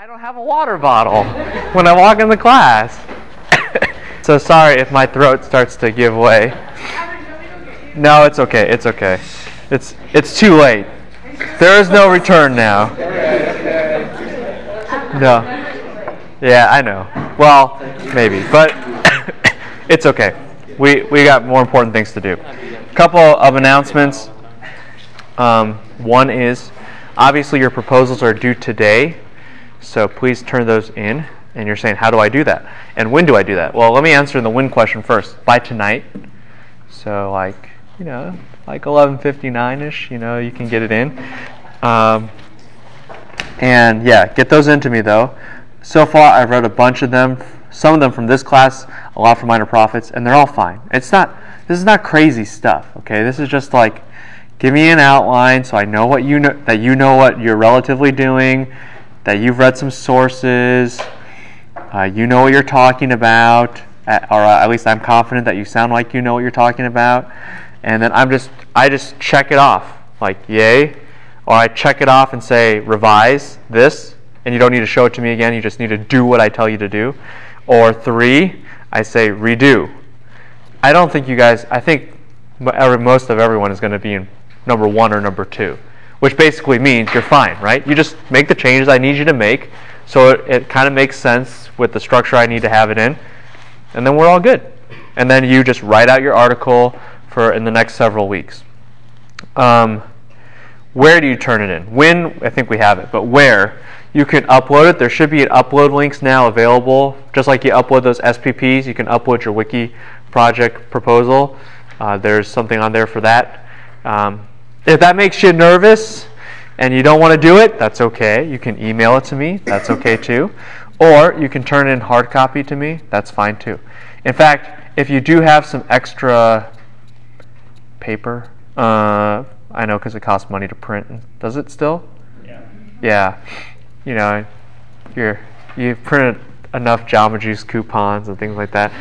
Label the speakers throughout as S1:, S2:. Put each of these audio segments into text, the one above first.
S1: I don't have a water bottle when I walk in the class. so sorry if my throat starts to give way. No, it's okay. It's okay. It's it's too late. There is no return now. No. Yeah, I know. Well, maybe, but it's okay. We we got more important things to do. A couple of announcements. Um, one is obviously your proposals are due today, so please turn those in. And you're saying, how do I do that? And when do I do that? Well, let me answer the when question first. By tonight. So like you know, like 11:59 ish. You know, you can get it in. Um, and yeah, get those into me though. So far, I've read a bunch of them. Some of them from this class, a lot from Minor Prophets, and they're all fine. It's not. This is not crazy stuff. Okay, this is just like, give me an outline so I know what you know that you know what you're relatively doing, that you've read some sources, uh, you know what you're talking about, or uh, at least I'm confident that you sound like you know what you're talking about, and then I'm just I just check it off like yay, or I check it off and say revise this, and you don't need to show it to me again. You just need to do what I tell you to do. Or three, I say redo. I don't think you guys. I think most of everyone is going to be in number one or number two, which basically means you're fine, right? You just make the changes I need you to make, so it, it kind of makes sense with the structure I need to have it in, and then we're all good. And then you just write out your article for in the next several weeks. Um, where do you turn it in? When, I think we have it, but where? You can upload it. There should be an upload links now available. Just like you upload those SPPs, you can upload your wiki project proposal. Uh, there's something on there for that. Um, if that makes you nervous and you don't want to do it, that's okay. You can email it to me. That's okay too. Or you can turn in hard copy to me. That's fine too. In fact, if you do have some extra paper. Uh, I know because it costs money to print. Does it still?
S2: Yeah.
S1: Yeah. You know, you're you printed enough Jamba Juice coupons and things like that.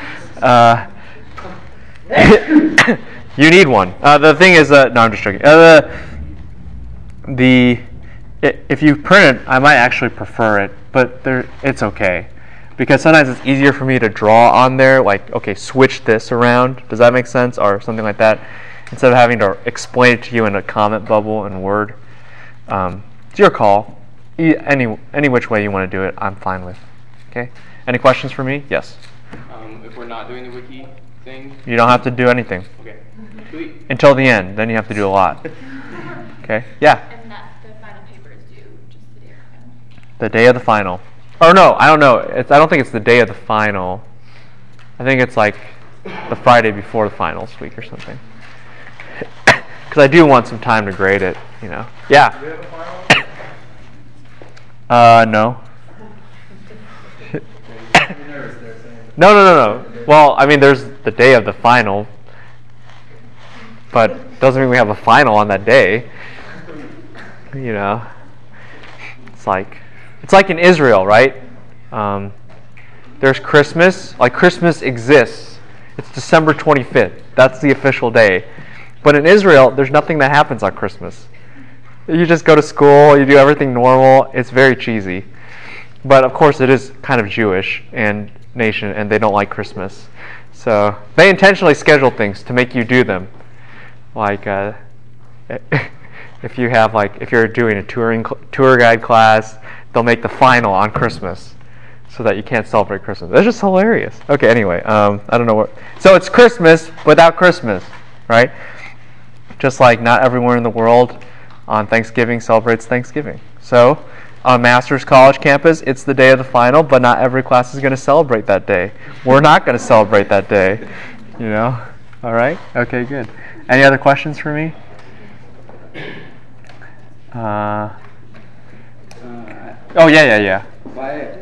S1: Uh, you need one. Uh, the thing is, uh, no, I'm just joking. Uh, the, the if you print it, I might actually prefer it, but there, it's okay because sometimes it's easier for me to draw on there, like okay, switch this around. Does that make sense, or something like that? instead of having to explain it to you in a comment bubble in Word. Um, it's your call. Any any which way you want to do it, I'm fine with. Okay. Any questions for me? Yes.
S2: Um, if we're not doing the wiki thing,
S1: you don't have to do anything.
S2: Okay. Sweet.
S1: Until the end, then you have to do a lot. Okay. Yeah.
S3: And that the final paper is due just the day of the final.
S1: The day of the final. Or no, I don't know. It's I don't think it's the day of the final. I think it's like the Friday before the finals week or something because I do want some time to grade it. You know. Yeah. Uh, no. no, no, no, no. Well, I mean, there's the day of the final, but doesn't mean we have a final on that day. You know, it's like it's like in Israel, right? Um, there's Christmas. Like Christmas exists. It's December 25th. That's the official day. But in Israel, there's nothing that happens on Christmas. You just go to school, you do everything normal. It's very cheesy. But of course, it is kind of Jewish and nation, and they don't like Christmas. So they intentionally schedule things to make you do them. Like uh, if you have like if you're doing a touring tour guide class, they'll make the final on Christmas so that you can't celebrate Christmas. That's just hilarious. Okay, anyway, um, I don't know what. So it's Christmas without Christmas, right? just like not everywhere in the world on Thanksgiving celebrates Thanksgiving. So, on Masters College campus, it's the day of the final, but not every class is going to celebrate that day. We're not going to celebrate that day, you know? All right? Okay, good. Any other questions for me? Uh, uh, oh, yeah, yeah, yeah.
S4: Why?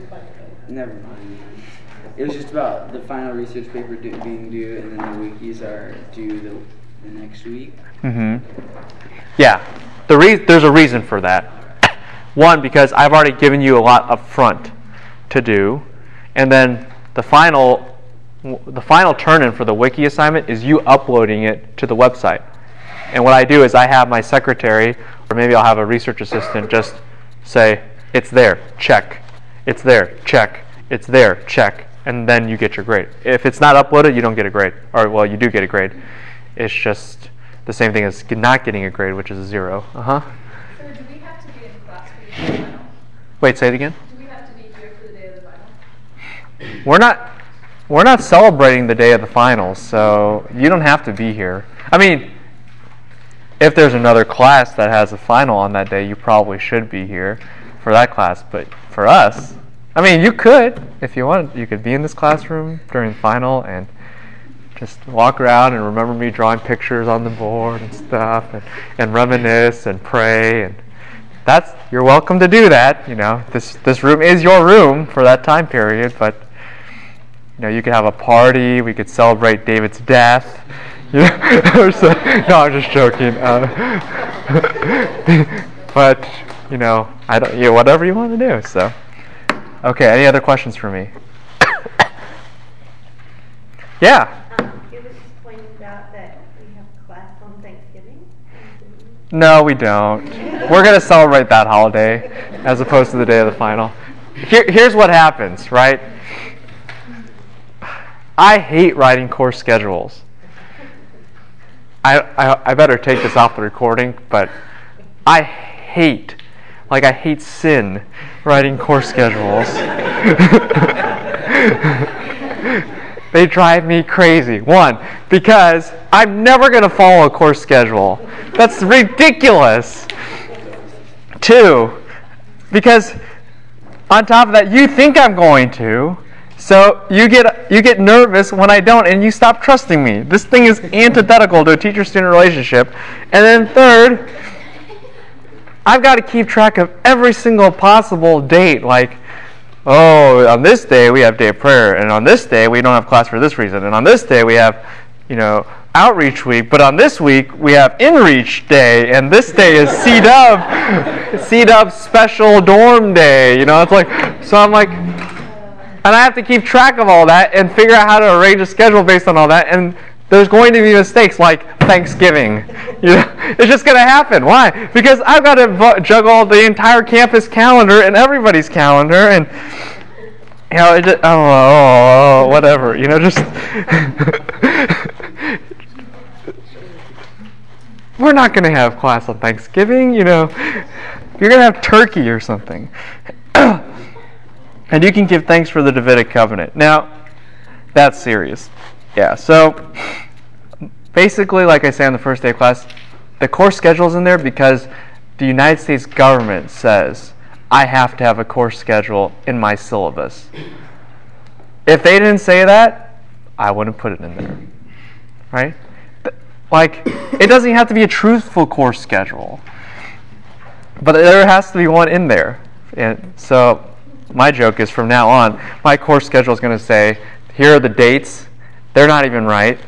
S4: Never mind. It was just about the final research paper do, being due, and then the wikis are due the the next week.
S1: Mm-hmm. Yeah, the re- there's a reason for that. One, because I've already given you a lot up front to do, and then the final the final turn-in for the wiki assignment is you uploading it to the website. And what I do is I have my secretary, or maybe I'll have a research assistant, just say it's there, check. It's there, check. It's there, check. And then you get your grade. If it's not uploaded, you don't get a grade. Or, well, you do get a grade. It's just the same thing as not getting a grade, which is a zero. Uh huh.
S3: So do we have to be in class for the day the final?
S1: Wait, say it again.
S3: Do we have to be here for the day of the final?
S1: We're not we're not celebrating the day of the finals, so you don't have to be here. I mean, if there's another class that has a final on that day, you probably should be here for that class. But for us, I mean, you could if you want. You could be in this classroom during the final and just walk around and remember me drawing pictures on the board and stuff, and, and reminisce and pray and that's you're welcome to do that. You know, this this room is your room for that time period, but you know, you could have a party. We could celebrate David's death. You know, so, no, I'm just joking. Uh, but you know, I don't. You know, whatever you want to do. So, okay. Any other questions for me? yeah.
S5: It was just pointing out that we have class on Thanksgiving.
S1: No, we don't. We're going to celebrate that holiday as opposed to the day of the final. Here, here's what happens, right? I hate writing course schedules. I, I, I better take this off the recording, but I hate, like, I hate sin writing course schedules. they drive me crazy. One, because I'm never going to follow a course schedule. That's ridiculous. Two, because on top of that, you think I'm going to. So you get you get nervous when I don't, and you stop trusting me. This thing is antithetical to a teacher-student relationship. And then third, I've got to keep track of every single possible date. Like, oh, on this day we have day of prayer, and on this day we don't have class for this reason, and on this day we have, you know, outreach week, but on this week we have inreach day, and this day is C Dub, C Dub special dorm day. You know, it's like, so I'm like, and I have to keep track of all that and figure out how to arrange a schedule based on all that. And there's going to be mistakes like Thanksgiving. You know, it's just going to happen. Why? Because I've got to juggle the entire campus calendar and everybody's calendar, and you know, just, oh, oh, whatever. You know, just we're not going to have class on Thanksgiving. You know, you're going to have turkey or something. and you can give thanks for the Davidic covenant. Now, that's serious. Yeah, so basically, like I say on the first day of class, the course schedule's in there because the United States government says I have to have a course schedule in my syllabus. If they didn't say that, I wouldn't put it in there. Right? Like, it doesn't have to be a truthful course schedule, but there has to be one in there. And so, my joke is from now on, my course schedule is going to say, here are the dates, they're not even right,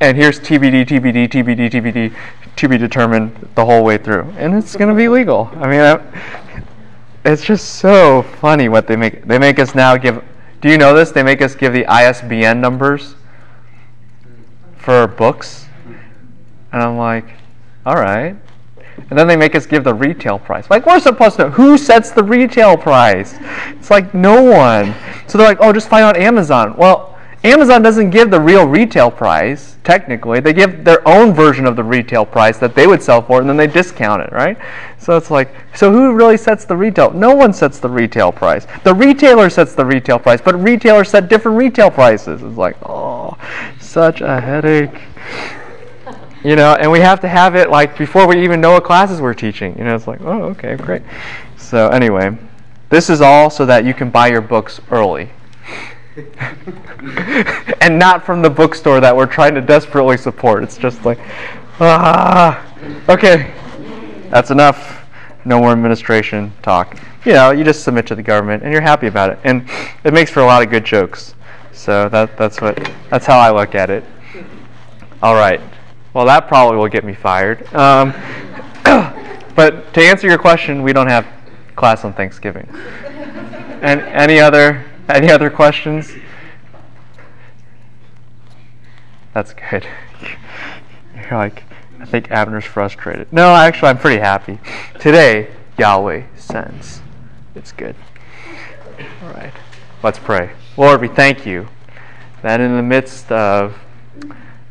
S1: and here's TBD, TBD, TBD, TBD, to be determined the whole way through. And it's going to be legal. I mean, I, it's just so funny what they make. They make us now give. Do you know this? They make us give the ISBN numbers for books. And I'm like, all right. And then they make us give the retail price. Like, we're supposed to who sets the retail price. It's like no one. So they're like, oh, just find on Amazon. Well, Amazon doesn't give the real retail price, technically. They give their own version of the retail price that they would sell for, and then they discount it, right? So it's like, so who really sets the retail? No one sets the retail price. The retailer sets the retail price, but retailers set different retail prices. It's like, oh, such a headache. You know, and we have to have it like before we even know what classes we're teaching. You know, it's like, oh, okay, great. So anyway, this is all so that you can buy your books early. and not from the bookstore that we're trying to desperately support. It's just like, ah, okay, that's enough. No more administration talk. You know, you just submit to the government, and you're happy about it, and it makes for a lot of good jokes. So that that's what that's how I look at it. All right. Well, that probably will get me fired. Um, but to answer your question, we don't have class on Thanksgiving. And any other any other questions? That's good. You're like, I think Abner's frustrated. No, actually, I'm pretty happy. Today, Yahweh sends. It's good. All right. Let's pray. Lord, we thank you that in the midst of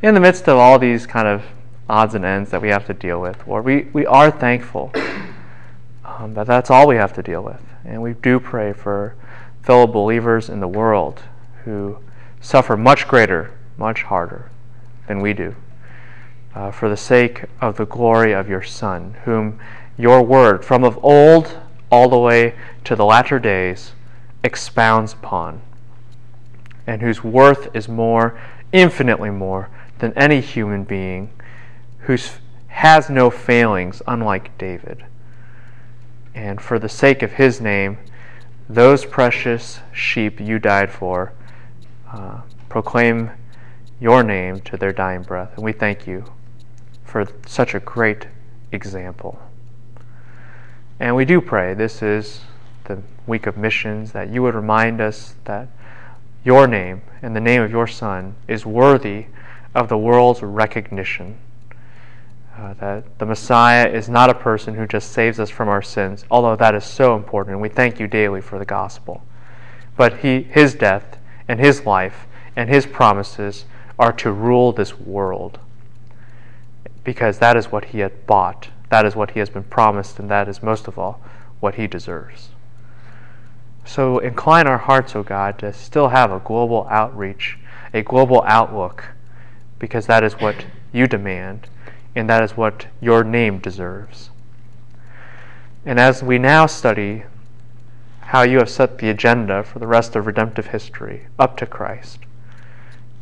S1: in the midst of all these kind of odds and ends that we have to deal with, Lord, we, we are thankful um, that that's all we have to deal with. And we do pray for fellow believers in the world who suffer much greater, much harder than we do. Uh, for the sake of the glory of your Son, whom your word from of old all the way to the latter days expounds upon, and whose worth is more, infinitely more, than any human being, who has no failings, unlike David. And for the sake of his name, those precious sheep you died for uh, proclaim your name to their dying breath. And we thank you for such a great example. And we do pray, this is the week of missions, that you would remind us that your name and the name of your Son is worthy of the world's recognition. Uh, that the Messiah is not a person who just saves us from our sins, although that is so important, and we thank you daily for the gospel. But he, his death and his life and his promises are to rule this world because that is what he had bought, that is what he has been promised, and that is most of all what he deserves. So incline our hearts, O oh God, to still have a global outreach, a global outlook, because that is what you demand, and that is what your name deserves. And as we now study how you have set the agenda for the rest of redemptive history up to Christ,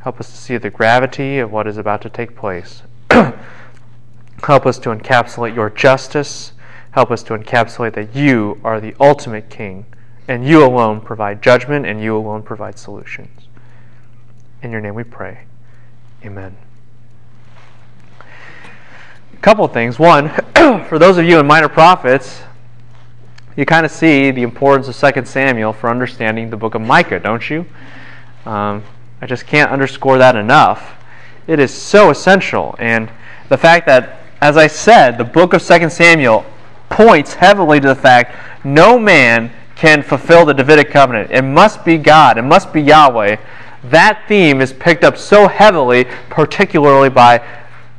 S1: help us to see the gravity of what is about to take place. help us to encapsulate your justice. Help us to encapsulate that you are the ultimate king and you alone provide judgment, and you alone provide solutions. In your name we pray. Amen. A couple of things. One, for those of you in minor prophets, you kind of see the importance of 2 Samuel for understanding the book of Micah, don't you? Um, I just can't underscore that enough. It is so essential. And the fact that, as I said, the book of 2 Samuel points heavily to the fact no man can fulfill the Davidic covenant. It must be God, it must be Yahweh. That theme is picked up so heavily, particularly by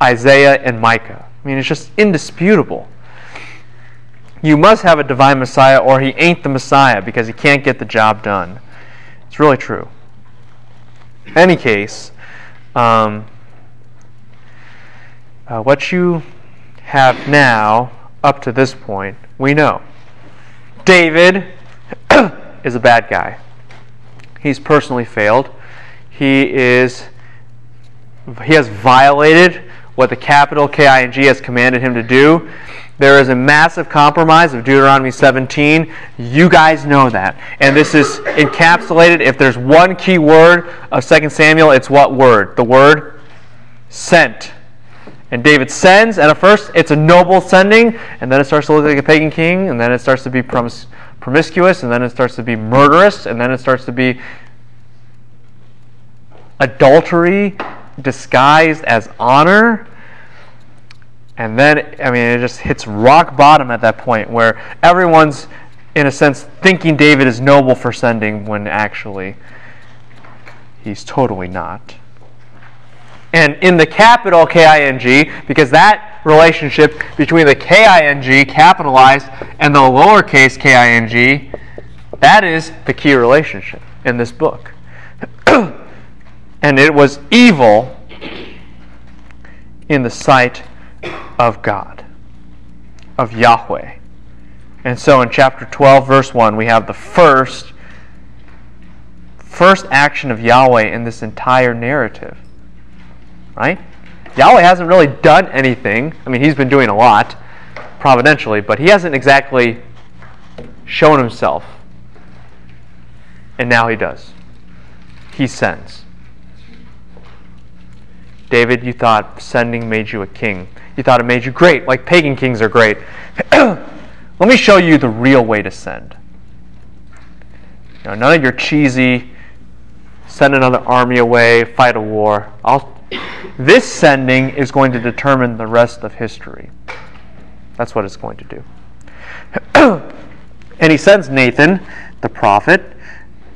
S1: Isaiah and Micah. I mean, it's just indisputable. You must have a divine Messiah, or he ain't the Messiah because he can't get the job done. It's really true. In any case, um, uh, what you have now, up to this point, we know. David is a bad guy. He's personally failed. He is he has violated what the capital KING has commanded him to do. There is a massive compromise of Deuteronomy 17. You guys know that. And this is encapsulated. If there's one key word of 2 Samuel, it's what word? The word sent. And David sends, and at first it's a noble sending, and then it starts to look like a pagan king, and then it starts to be promiscuous, and then it starts to be murderous, and then it starts to be adultery disguised as honor. And then, I mean, it just hits rock bottom at that point where everyone's, in a sense, thinking David is noble for sending when actually he's totally not. And in the capital K-I-N-G, because that relationship between the K-I-N-G capitalized and the lowercase K-I-N-G, that is the key relationship in this book. And it was evil in the sight of God, of Yahweh. And so in chapter 12, verse 1, we have the first first action of Yahweh in this entire narrative. Right? Yahweh hasn't really done anything. I mean, he's been doing a lot providentially, but he hasn't exactly shown himself. And now he does. He sends. David, you thought sending made you a king. You thought it made you great, like pagan kings are great. Let me show you the real way to send. You know, none of your cheesy send another army away, fight a war. I'll this sending is going to determine the rest of history. That's what it's going to do. and he sends Nathan the prophet.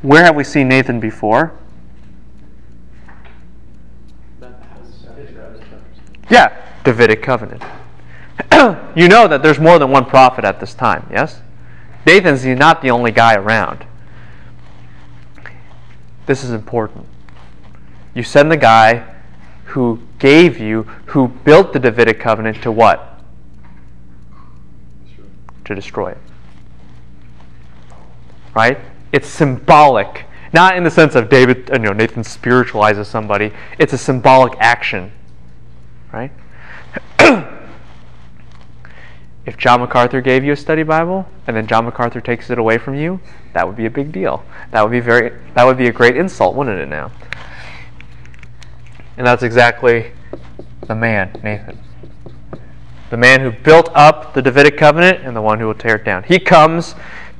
S1: Where have we seen Nathan before? Yeah, Davidic covenant. you know that there's more than one prophet at this time, yes? Nathan's not the only guy around. This is important. You send the guy who gave you, who built the Davidic covenant to what? To destroy it. Right? It's symbolic. Not in the sense of David, uh, you know, Nathan spiritualizes somebody. It's a symbolic action. Right? if John MacArthur gave you a study Bible and then John MacArthur takes it away from you, that would be a big deal. That would be very that would be a great insult, wouldn't it now? And that's exactly the man, Nathan. The man who built up the Davidic covenant and the one who will tear it down. He comes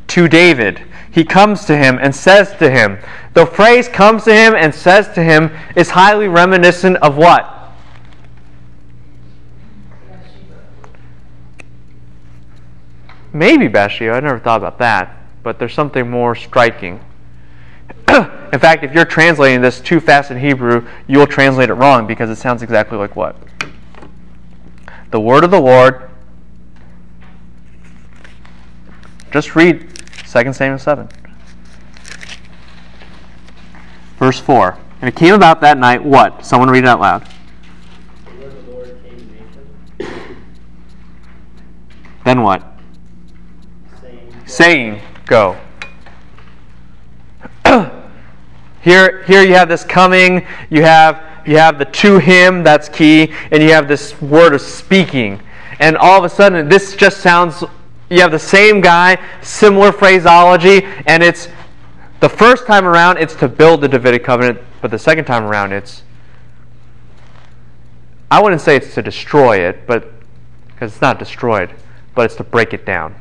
S1: to David. He comes to him and says to him. The phrase comes to him and says to him is highly reminiscent of what? Maybe Bathsheba. I never thought about that. But there's something more striking. in fact, if you're translating this too fast in Hebrew, you'll translate it wrong because it sounds exactly like what? The word of the Lord. Just read 2 Samuel 7. Verse 4. And it came about that night what? Someone read it out loud. Then what? Saying, go. here, here you have this coming. You have you have the to him that's key, and you have this word of speaking. And all of a sudden, this just sounds. You have the same guy, similar phraseology, and it's the first time around it's to build the Davidic covenant, but the second time around it's. I wouldn't say it's to destroy it, but because it's not destroyed, but it's to break it down.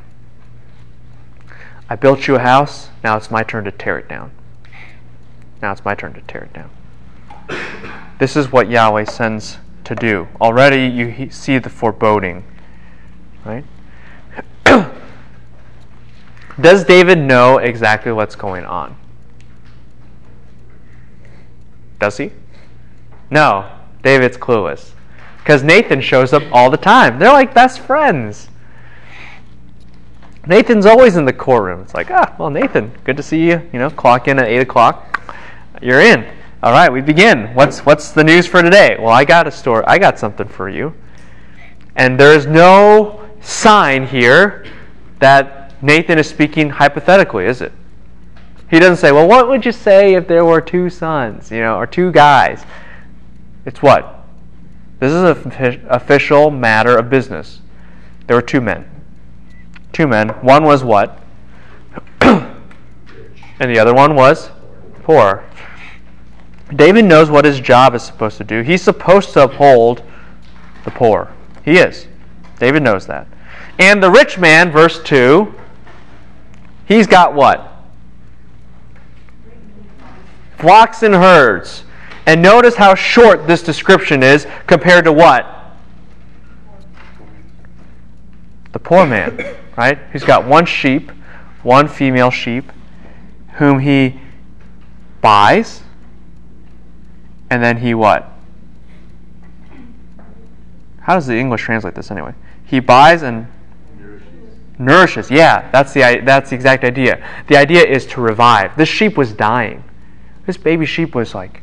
S1: I built you a house, now it's my turn to tear it down. Now it's my turn to tear it down. This is what Yahweh sends to do. Already you see the foreboding. Right? Does David know exactly what's going on? Does he? No, David's clueless. Because Nathan shows up all the time. They're like best friends. Nathan's always in the courtroom. It's like, ah, well, Nathan, good to see you. You know, clock in at 8 o'clock. You're in. All right, we begin. What's, what's the news for today? Well, I got a story. I got something for you. And there's no sign here that Nathan is speaking hypothetically, is it? He doesn't say, well, what would you say if there were two sons, you know, or two guys? It's what? This is an official matter of business. There were two men two men. One was what? and the other one was poor. David knows what his job is supposed to do. He's supposed to uphold the poor. He is. David knows that. And the rich man, verse 2, he's got what? Flocks and herds. And notice how short this description is compared to what? The poor man right? He's got one sheep, one female sheep, whom he buys, and then he what? How does the English translate this anyway? He buys and nourishes. Yeah, that's the that's the exact idea. The idea is to revive. This sheep was dying. This baby sheep was like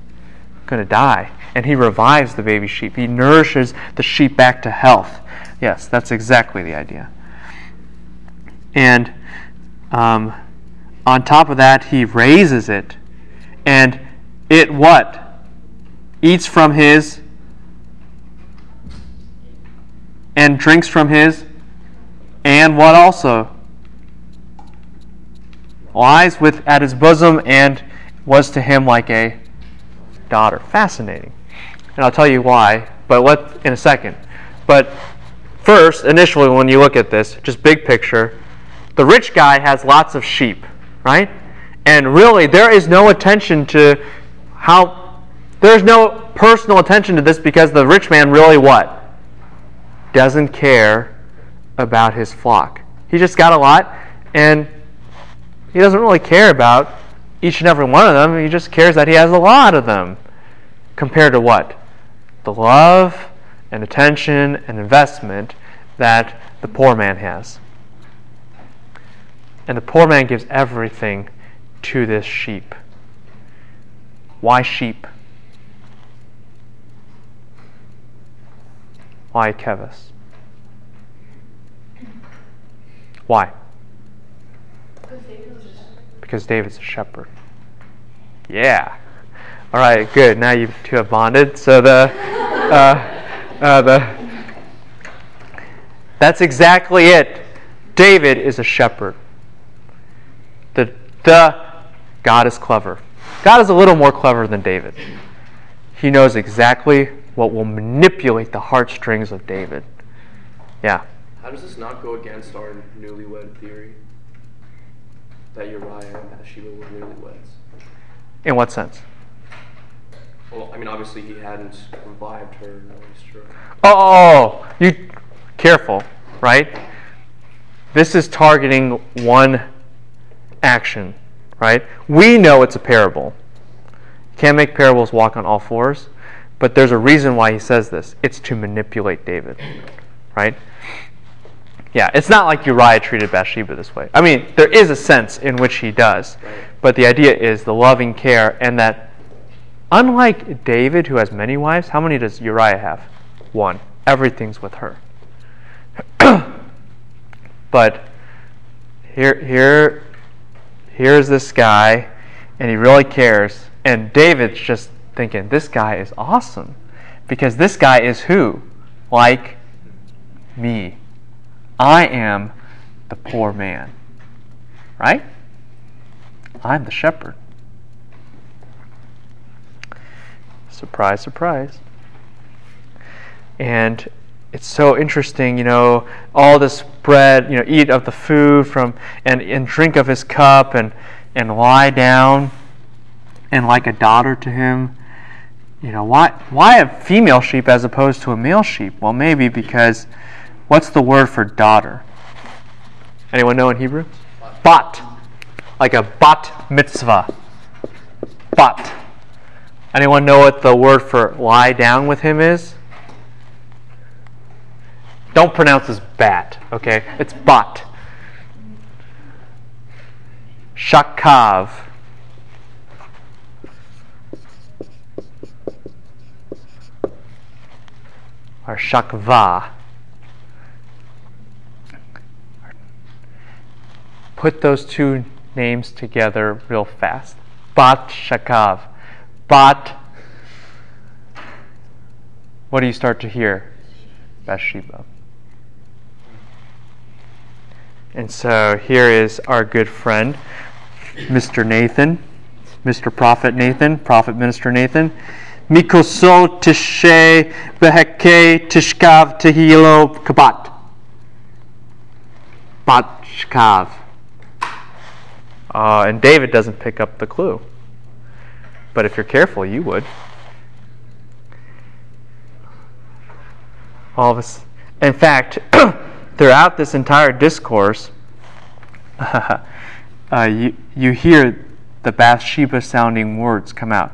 S1: going to die, and he revives the baby sheep. He nourishes the sheep back to health. Yes, that's exactly the idea. And um, on top of that, he raises it. And it what? Eats from his and drinks from his and what also? Lies with at his bosom and was to him like a daughter. Fascinating. And I'll tell you why, but what in a second. But first, initially when you look at this, just big picture, the rich guy has lots of sheep, right? And really, there is no attention to how, there's no personal attention to this because the rich man really what? Doesn't care about his flock. He just got a lot, and He doesn't really care about each and every one of them. He just cares that he has a lot of them. Compared to what? The love and attention and investment that the poor man has. And the poor man gives everything to this sheep. Why sheep? Why Kevis? Why? Because David's a shepherd. Yeah. All right, good. Now you two have bonded. So the, uh, uh, the, that's exactly it. David is a shepherd. The, the God is clever. God is a little more clever than David. He knows exactly what will manipulate the heartstrings of David. Yeah.
S2: How does this not go against our newlywed theory? That Uriah and Bathsheba were newlyweds.
S1: In what sense?
S2: Well, I mean, obviously he hadn't revived her, no, he's sure.
S1: Oh, you careful, right? This is targeting one action, right? We know it's a parable. Can't make parables walk on all fours, but there's a reason why he says this. It's to manipulate David, right? Yeah, it's not like Uriah treated Bathsheba this way. I mean, there is a sense in which he does, but the idea is the loving care and that unlike David, who has many wives, how many does Uriah have? One. Everything's with her. but here, here, here's this guy, and he really cares. And David's just thinking, this guy is awesome. Because this guy is who? Like me. I am the poor man. Right? I'm the shepherd. Surprise, surprise. And it's so interesting, you know, all this bread, you know, eat of the food from and, and drink of his cup and, and lie down and like a daughter to him. You know, why why a female sheep as opposed to a male sheep? Well maybe because what's the word for daughter? Anyone know in Hebrew? Bat. Like a bat mitzvah. Bat. Anyone know what the word for lie down with him is? Don't pronounce this bat, okay? It's bat. Shakav. Or shakva. Put those two names together real fast. Bat Shakav. What do you start to hear? Bathsheba. And so here is our good friend, Mr. Nathan, Mr. Prophet Nathan, Prophet Minister Nathan. Mikoso tishe beheke tishkav tehilo kabat. Batshkav. Uh, and David doesn't pick up the clue. But if you're careful, you would. All of us. In fact, throughout this entire discourse, uh, you, you hear the Bathsheba sounding words come out.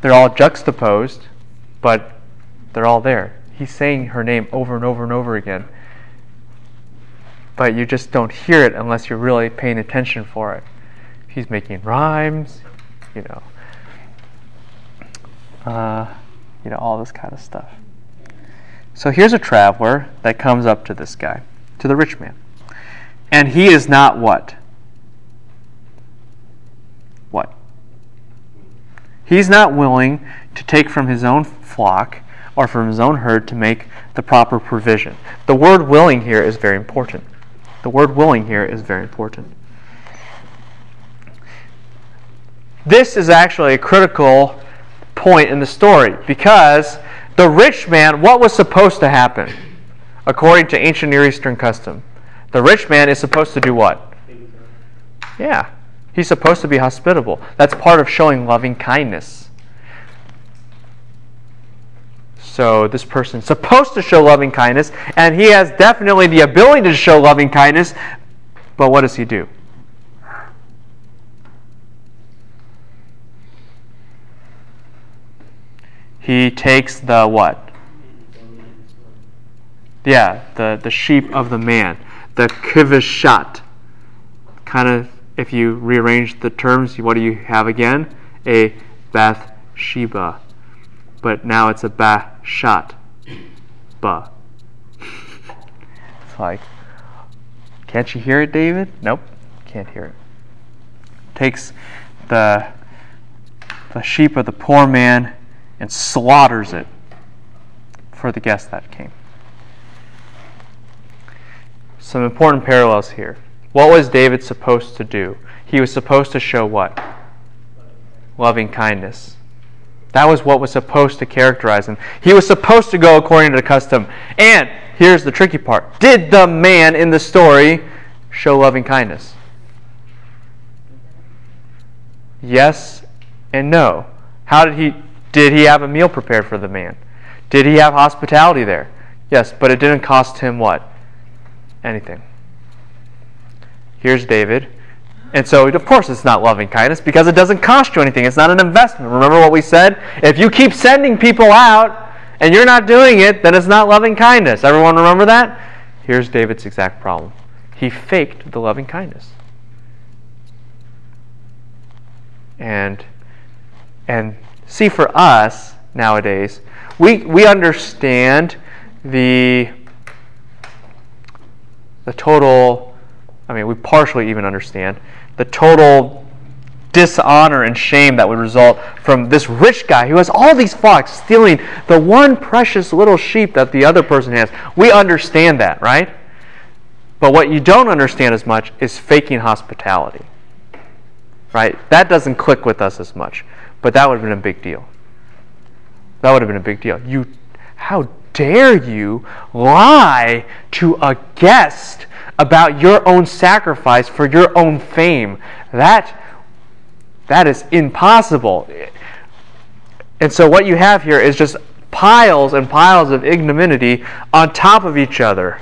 S1: They're all juxtaposed, but they're all there. He's saying her name over and over and over again. But you just don't hear it unless you're really paying attention for it. He's making rhymes, you know, uh, you know, all this kind of stuff. So here's a traveler that comes up to this guy, to the rich man. And he is not what? What? He's not willing to take from his own flock or from his own herd to make the proper provision. The word willing here is very important. The word willing here is very important. This is actually a critical point in the story because the rich man, what was supposed to happen according to ancient Near Eastern custom? The rich man is supposed to do what? Yeah. He's supposed to be hospitable. That's part of showing loving kindness. So this person's supposed to show loving kindness, and he has definitely the ability to show loving kindness, but what does he do? He takes the what? Yeah, the, the sheep of the man. The kivishat. Kind of, if you rearrange the terms, what do you have again? A Bathsheba. But now it's a Bashat. Ba. it's like, can't you hear it, David? Nope, can't hear it. Takes the the sheep of the poor man and slaughters it for the guest that came. Some important parallels here. What was David supposed to do? He was supposed to show what? Loving kindness. That was what was supposed to characterize him. He was supposed to go according to the custom. And here's the tricky part Did the man in the story show loving kindness? Yes and no. How did he did he have a meal prepared for the man? Did he have hospitality there? Yes, but it didn't cost him what? Anything. Here's David. And so, of course, it's not loving kindness because it doesn't cost you anything. It's not an investment. Remember what we said? If you keep sending people out and you're not doing it, then it's not loving kindness. Everyone remember that? Here's David's exact problem he faked the loving kindness. And and see for us nowadays, we we understand the the total I mean, we partially even understand the total dishonor and shame that would result from this rich guy who has all these flocks stealing the one precious little sheep that the other person has. We understand that, right? But what you don't understand as much is faking hospitality. Right? That doesn't click with us as much. But that would have been a big deal. That would have been a big deal. You how dare you lie to a guest about your own sacrifice for your own fame? That that is impossible. And so what you have here is just piles and piles of ignominy on top of each other.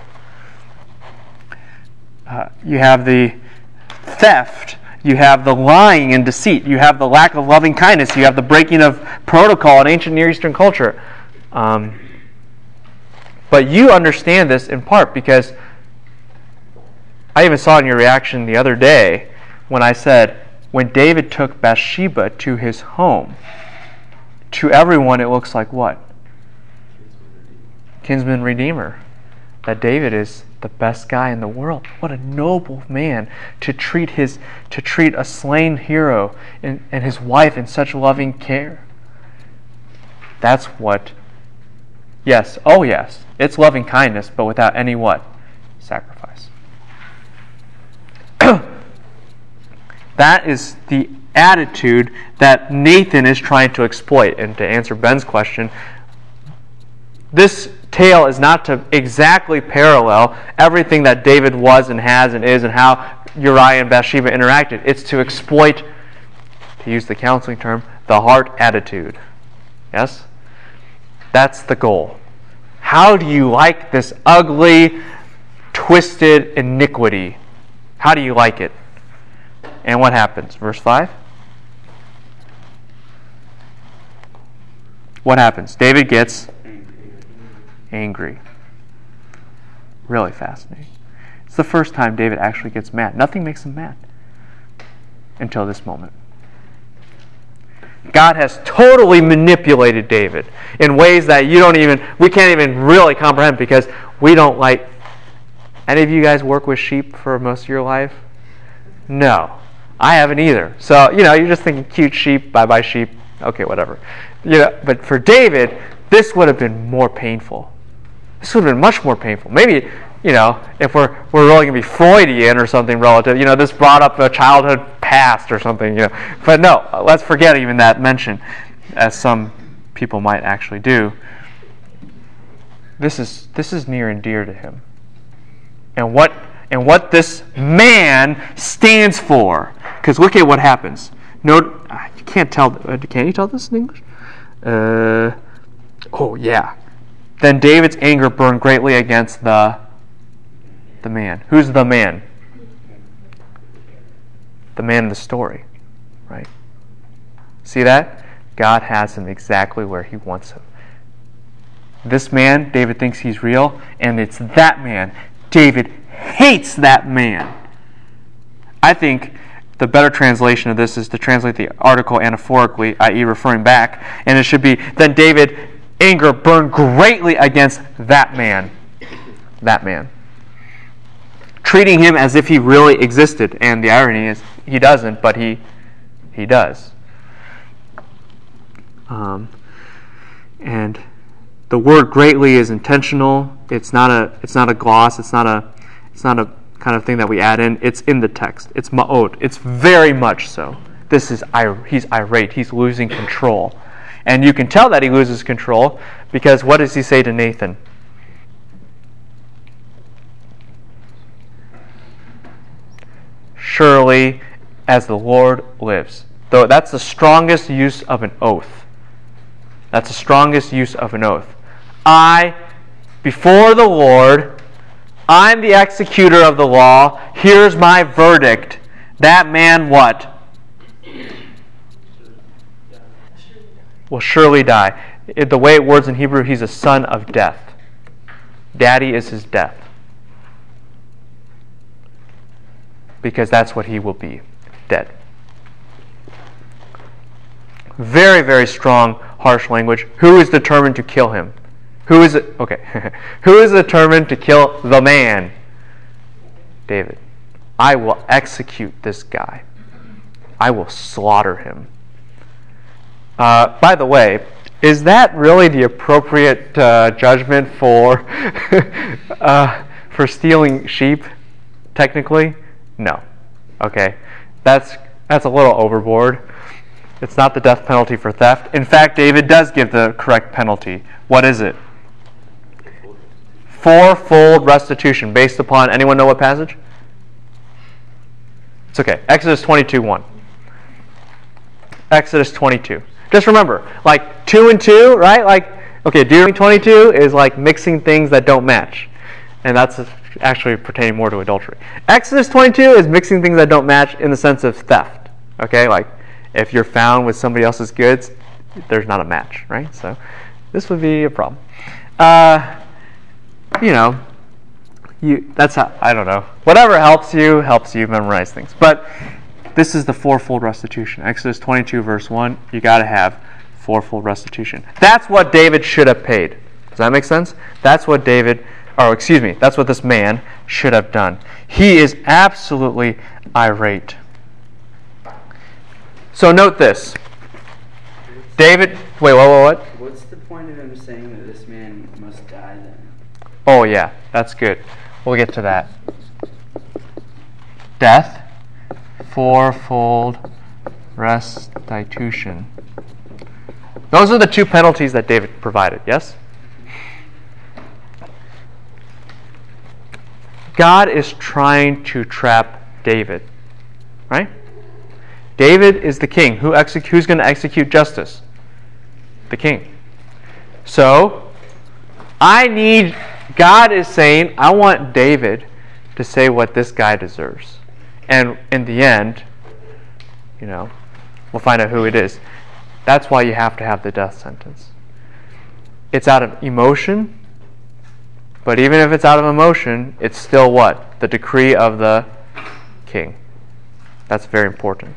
S1: Uh, you have the theft, you have the lying and deceit, you have the lack of loving kindness, you have the breaking of protocol in ancient Near Eastern culture. Um, but you understand this in part because I even saw in your reaction the other day when I said, when David took Bathsheba to his home, to everyone it looks like what? Kinsman Redeemer. That David is the best guy in the world. What a noble man to treat his to treat a slain hero and, and his wife in such loving care. That's what yes, oh yes, it's loving kindness, but without any what? Sacrifice. that is the attitude that Nathan is trying to exploit. And to answer Ben's question, this tale is not to exactly parallel everything that David was and has and is and how Uriah and Bathsheba interacted. It's to exploit, to use the counseling term, the heart attitude. Yes? That's the goal. How do you like this ugly, twisted iniquity? How do you like it? And what happens? Verse 5. What happens? David gets angry. Really fascinating. It's the first time David actually gets mad. Nothing makes him mad until this moment. God has totally manipulated David in ways that you don't even, we can't even really comprehend because we don't like. Any of you guys work with sheep for most of your life? No. I haven't either. So, you know, you're just thinking cute sheep, bye bye sheep, okay, whatever. You know, but for David, this would have been more painful. This would have been much more painful. Maybe, you know, if we're, we're really going to be Freudian or something relative, you know, this brought up a childhood past or something, you know. But no, let's forget even that mention, as some people might actually do. This is, this is near and dear to him. And what, and what this man stands for. Because look at what happens. Note, you can't tell, uh, can you tell this in English? Uh, oh, yeah. Then David's anger burned greatly against the the man. Who's the man? The man in the story, right? See that? God has him exactly where he wants him. This man, David thinks he's real, and it's that man. David hates that man. I think the better translation of this is to translate the article anaphorically, i.e., referring back, and it should be then David anger burned greatly against that man. That man. Treating him as if he really existed, and the irony is he doesn't, but he he does. Um, and the word greatly is intentional. It's not a it's not a gloss. It's not a it's not a kind of thing that we add in. It's in the text. It's ma'od. It's very much so. This is he's irate. He's losing control, and you can tell that he loses control because what does he say to Nathan? Surely, as the Lord lives. Though that's the strongest use of an oath. That's the strongest use of an oath. I, before the Lord, I'm the executor of the law. Here's my verdict. That man, what? Will surely die. It, the way it words in Hebrew, he's a son of death. Daddy is his death. Because that's what he will be dead. Very, very strong, harsh language. Who is determined to kill him? Who is it? Okay. Who is determined to kill the man? David. I will execute this guy. I will slaughter him. Uh, by the way, is that really the appropriate uh, judgment for uh, for stealing sheep? Technically, no. Okay, that's that's a little overboard. It's not the death penalty for theft. In fact, David does give the correct penalty. What is it? Fourfold restitution based upon anyone know what passage? It's okay. Exodus 22 1. Exodus 22. Just remember, like 2 and 2, right? Like, okay, Deuteronomy 22 is like mixing things that don't match. And that's actually pertaining more to adultery. Exodus 22 is mixing things that don't match in the sense of theft. Okay, like if you're found with somebody else's goods, there's not a match, right? So this would be a problem. Uh, you know, you that's how I don't know. Whatever helps you helps you memorize things. But this is the fourfold restitution. Exodus 22 verse 1, you got to have fourfold restitution. That's what David should have paid. Does that make sense? That's what David or excuse me, that's what this man should have done. He is absolutely irate. So note this. David, wait, what, what, what?
S4: What's the point of him saying that this man must die then?
S1: Oh, yeah, that's good. We'll get to that. Death, fourfold restitution. Those are the two penalties that David provided, yes? God is trying to trap David, right? David is the king. Who exec- who's going to execute justice? The king. So, I need, God is saying, I want David to say what this guy deserves. And in the end, you know, we'll find out who it is. That's why you have to have the death sentence. It's out of emotion, but even if it's out of emotion, it's still what? The decree of the king. That's very important.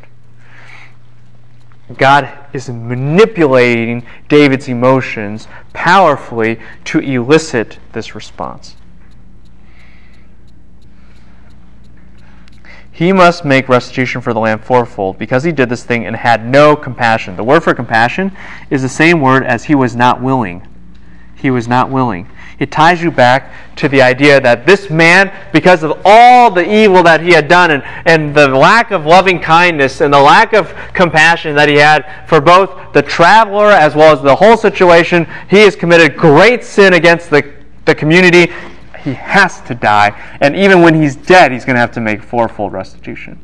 S1: God is manipulating David's emotions powerfully to elicit this response. He must make restitution for the lamb fourfold because he did this thing and had no compassion. The word for compassion is the same word as he was not willing. He was not willing it ties you back to the idea that this man, because of all the evil that he had done and, and the lack of loving kindness and the lack of compassion that he had for both the traveler as well as the whole situation, he has committed great sin against the, the community. He has to die. And even when he's dead, he's going to have to make fourfold restitution.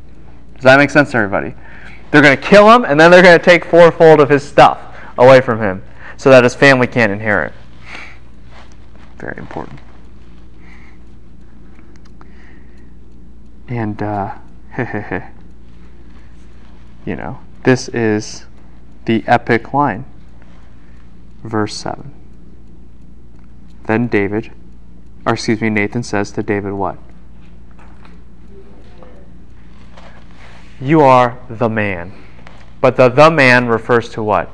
S1: Does that make sense to everybody? They're going to kill him, and then they're going to take fourfold of his stuff away from him so that his family can't inherit. Very important. And, uh, you know, this is the epic line. Verse 7. Then David, or excuse me, Nathan says to David, What? You are the man. But the the man refers to what?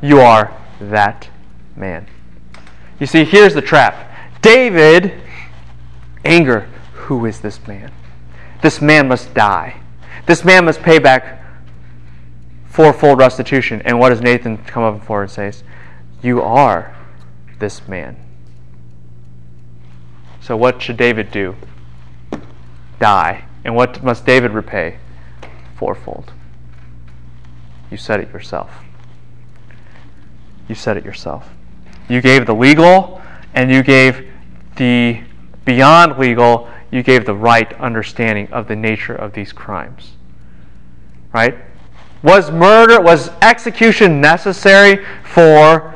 S1: You are that man. You see, here's the trap. David, anger, who is this man? This man must die. This man must pay back fourfold restitution. And what does Nathan come up for and says? You are this man. So what should David do? Die. And what must David repay? Fourfold. You said it yourself. You said it yourself. You gave the legal and you gave the beyond legal, you gave the right understanding of the nature of these crimes. Right? Was murder, was execution necessary for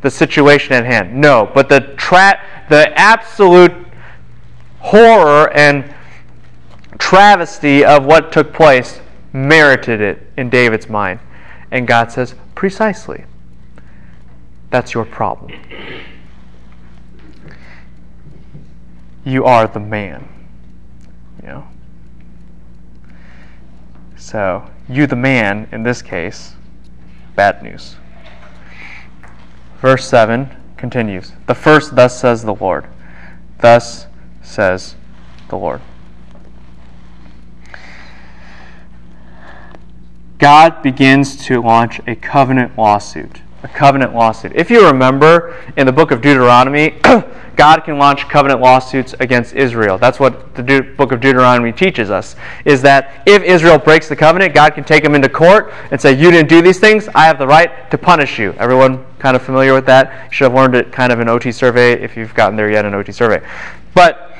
S1: the situation at hand? No, but the tra- the absolute horror and travesty of what took place merited it in David's mind. And God says, precisely. That's your problem. You are the man. You know? So, you, the man, in this case, bad news. Verse 7 continues The first, thus says the Lord. Thus says the Lord. God begins to launch a covenant lawsuit. A covenant lawsuit. If you remember in the book of Deuteronomy, God can launch covenant lawsuits against Israel. That's what the De- book of Deuteronomy teaches us. Is that if Israel breaks the covenant, God can take them into court and say, "You didn't do these things. I have the right to punish you." Everyone kind of familiar with that? You should have learned it kind of in OT survey if you've gotten there yet in OT survey. But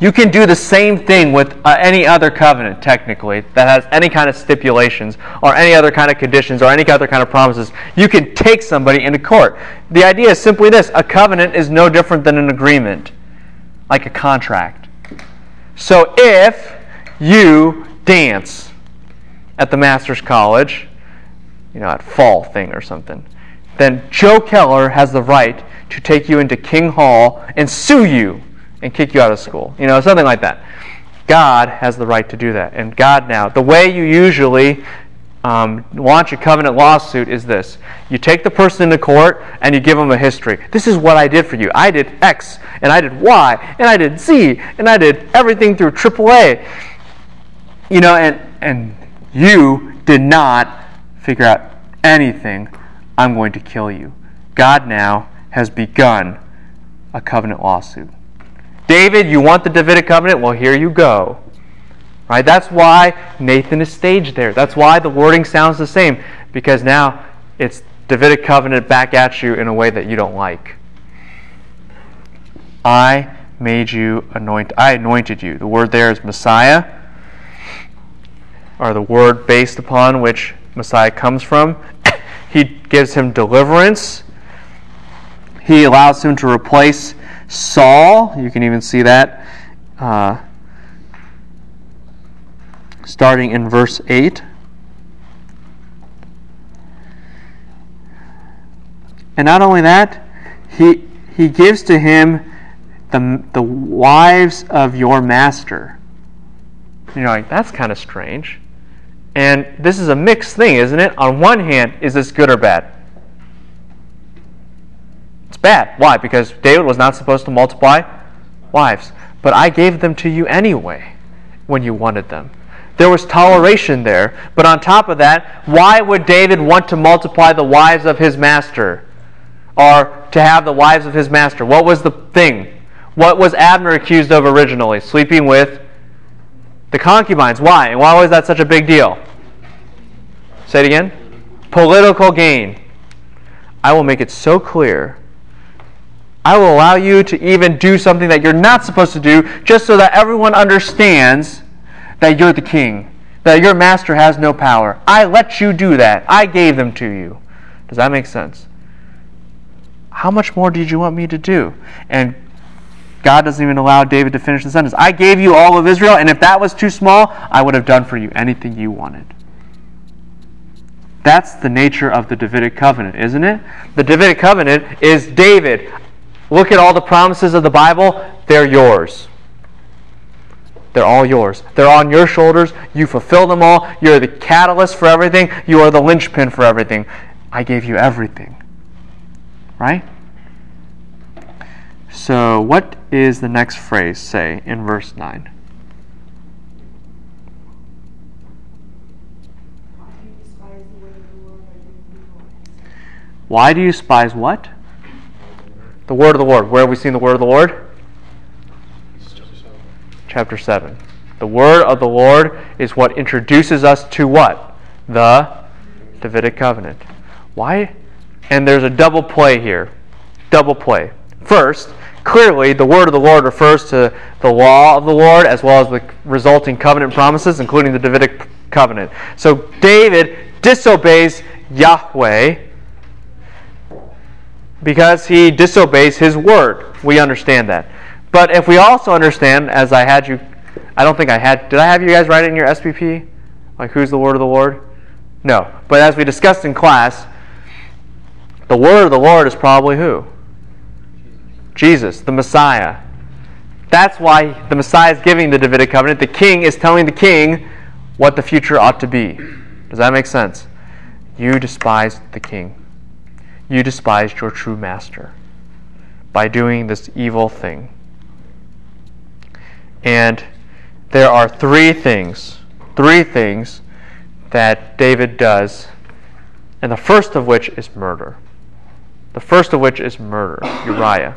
S1: you can do the same thing with uh, any other covenant, technically, that has any kind of stipulations or any other kind of conditions or any other kind of promises. You can take somebody into court. The idea is simply this a covenant is no different than an agreement, like a contract. So if you dance at the Master's College, you know, at fall thing or something, then Joe Keller has the right to take you into King Hall and sue you and kick you out of school. You know, something like that. God has the right to do that. And God now, the way you usually um, launch a covenant lawsuit is this you take the person into court and you give them a history. This is what I did for you. I did X, and I did Y, and I did Z, and I did everything through AAA. You know, and, and you did not figure out anything. I'm going to kill you. God now has begun a covenant lawsuit. David, you want the Davidic covenant? Well, here you go. Right? That's why Nathan is staged there. That's why the wording sounds the same because now it's Davidic covenant back at you in a way that you don't like. I made you anoint I anointed you. The word there is Messiah or the word based upon which Messiah comes from. he gives him deliverance. He allows him to replace Saul. You can even see that uh, starting in verse 8. And not only that, he, he gives to him the, the wives of your master. You're like, that's kind of strange. And this is a mixed thing, isn't it? On one hand, is this good or bad? It's bad. Why? Because David was not supposed to multiply wives. But I gave them to you anyway when you wanted them. There was toleration there. But on top of that, why would David want to multiply the wives of his master? Or to have the wives of his master? What was the thing? What was Abner accused of originally? Sleeping with the concubines. Why? And why was that such a big deal? Say it again. Political gain. I will make it so clear. I will allow you to even do something that you're not supposed to do just so that everyone understands that you're the king, that your master has no power. I let you do that. I gave them to you. Does that make sense? How much more did you want me to do? And God doesn't even allow David to finish the sentence. I gave you all of Israel, and if that was too small, I would have done for you anything you wanted. That's the nature of the Davidic covenant, isn't it? The Davidic covenant is David. Look at all the promises of the Bible, they're yours. They're all yours. They're on your shoulders. You fulfill them all. You're the catalyst for everything. You are the linchpin for everything. I gave you everything. Right? So, what is the next phrase say in verse 9? Why do you despise what? The word of the Lord. Where have we seen the word of the Lord? Chapter 7. The word of the Lord is what introduces us to what? The Davidic covenant. Why? And there's a double play here. Double play. First, clearly the word of the Lord refers to the law of the Lord as well as the resulting covenant promises, including the Davidic covenant. So David disobeys Yahweh because he disobeys his word. We understand that. But if we also understand, as I had you, I don't think I had, did I have you guys write it in your SPP? Like, who's the word of the Lord? No. But as we discussed in class, the word of the Lord is probably who? Jesus, the Messiah. That's why the Messiah is giving the Davidic covenant. The king is telling the king what the future ought to be. Does that make sense? You despise the king you despised your true master by doing this evil thing. And there are three things, three things that David does, and the first of which is murder. The first of which is murder, Uriah.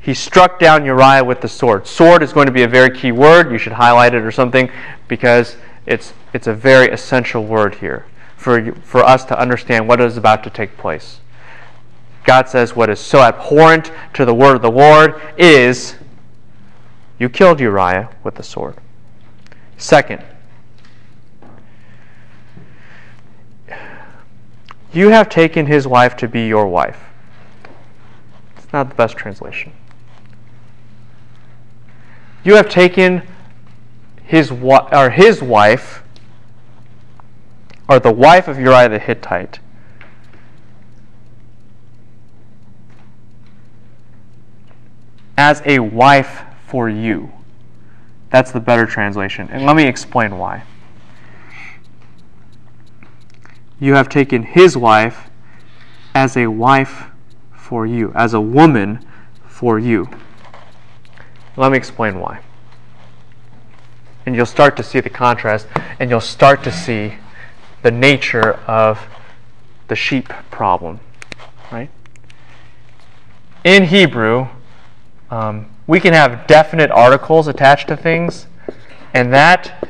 S1: He struck down Uriah with the sword. Sword is going to be a very key word. You should highlight it or something because it's, it's a very essential word here for, for us to understand what is about to take place. God says what is so abhorrent to the word of the Lord is you killed Uriah with the sword. Second, you have taken his wife to be your wife. It's not the best translation. You have taken his, or his wife or the wife of Uriah the Hittite. As a wife for you. That's the better translation. And let me explain why. You have taken his wife as a wife for you, as a woman for you. Let me explain why. And you'll start to see the contrast, and you'll start to see the nature of the sheep problem, right? In Hebrew, um, we can have definite articles attached to things, and that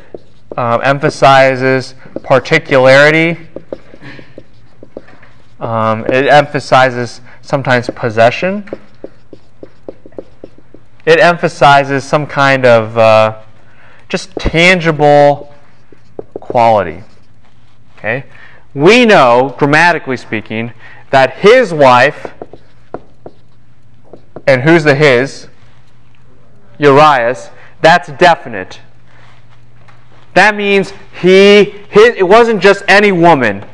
S1: um, emphasizes particularity. Um, it emphasizes sometimes possession. It emphasizes some kind of uh, just tangible quality. Okay? We know, grammatically speaking, that his wife, and who's the his? Uriah's, that's definite. That means he, his, it wasn't just any woman.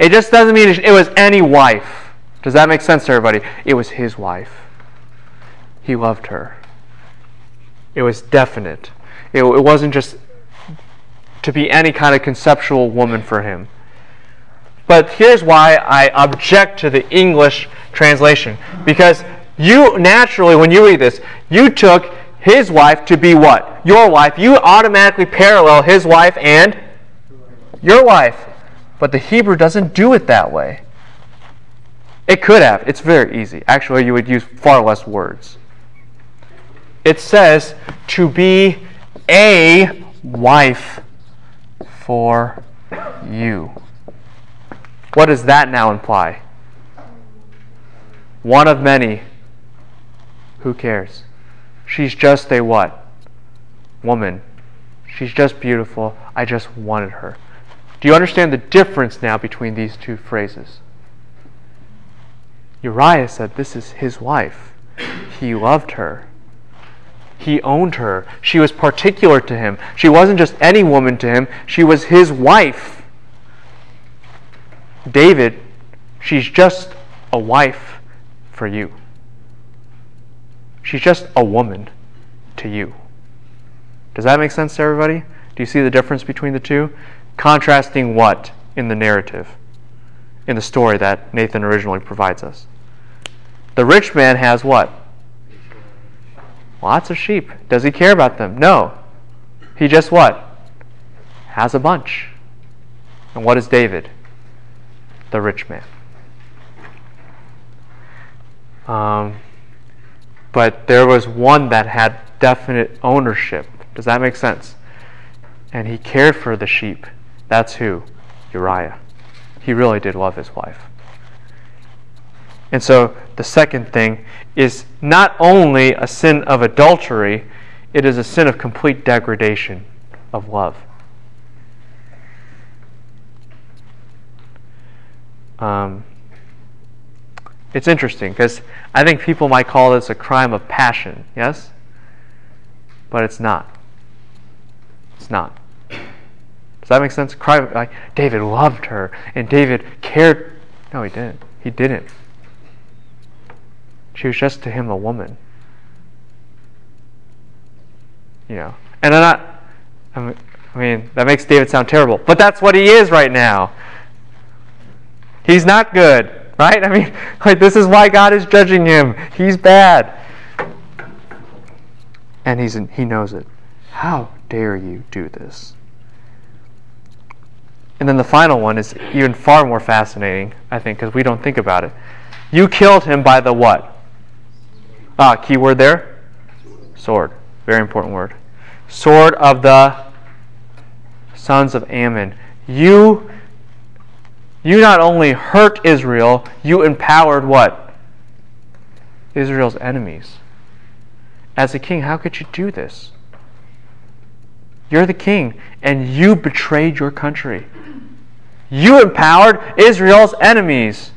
S1: It just doesn't mean it was any wife. Does that make sense to everybody? It was his wife. He loved her. It was definite. It, it wasn't just to be any kind of conceptual woman for him. But here's why I object to the English translation. Because you naturally, when you read this, you took his wife to be what? Your wife. You automatically parallel his wife and your wife. But the Hebrew doesn't do it that way. It could have. It's very easy. Actually, you would use far less words. It says to be a wife for you. What does that now imply? One of many. Who cares? She's just a what? Woman. She's just beautiful. I just wanted her. Do you understand the difference now between these two phrases? Uriah said, This is his wife. He loved her. He owned her. She was particular to him. She wasn't just any woman to him, she was his wife. David, she's just a wife for you. She's just a woman to you. Does that make sense to everybody? Do you see the difference between the two? Contrasting what in the narrative, in the story that Nathan originally provides us? The rich man has what? Lots of sheep. Does he care about them? No. He just what? Has a bunch. And what is David? The rich man. Um, but there was one that had definite ownership. Does that make sense? And he cared for the sheep. That's who? Uriah. He really did love his wife. And so the second thing is not only a sin of adultery, it is a sin of complete degradation of love. Um, it's interesting because I think people might call this a crime of passion, yes? But it's not. It's not. Does that make sense? Like David loved her and David cared. No, he didn't. He didn't. She was just to him a woman. You know, and I'm not. I mean, that makes David sound terrible, but that's what he is right now. He's not good, right? I mean, like this is why God is judging him. He's bad, and he's he knows it. How dare you do this? And then the final one is even far more fascinating, I think, because we don't think about it. You killed him by the what? Ah, key word there? Sword. Very important word. Sword of the sons of Ammon. You you not only hurt Israel, you empowered what? Israel's enemies. As a king, how could you do this? You're the king, and you betrayed your country. You empowered Israel's enemies.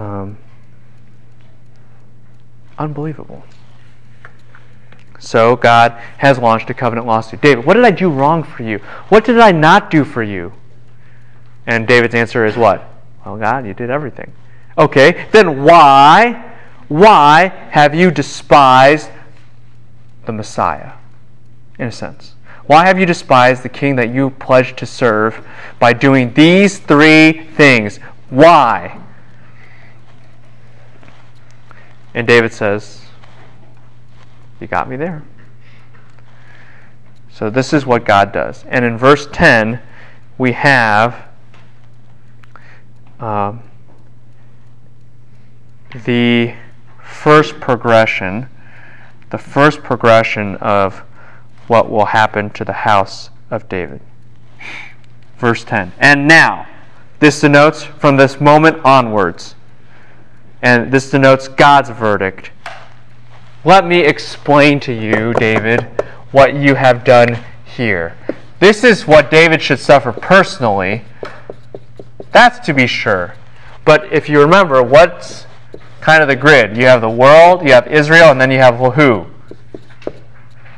S1: Um, unbelievable. So God has launched a covenant lawsuit. David, what did I do wrong for you? What did I not do for you? And David's answer is what? Well, God, you did everything. Okay, then why, why have you despised the Messiah? In a sense. Why have you despised the king that you pledged to serve by doing these three things? Why? And David says, You got me there. So this is what God does. And in verse 10, we have um, the first progression, the first progression of what will happen to the house of David. Verse 10. And now, this denotes from this moment onwards and this denotes God's verdict. Let me explain to you, David, what you have done here. This is what David should suffer personally. That's to be sure. But if you remember, what's kind of the grid? You have the world, you have Israel, and then you have who?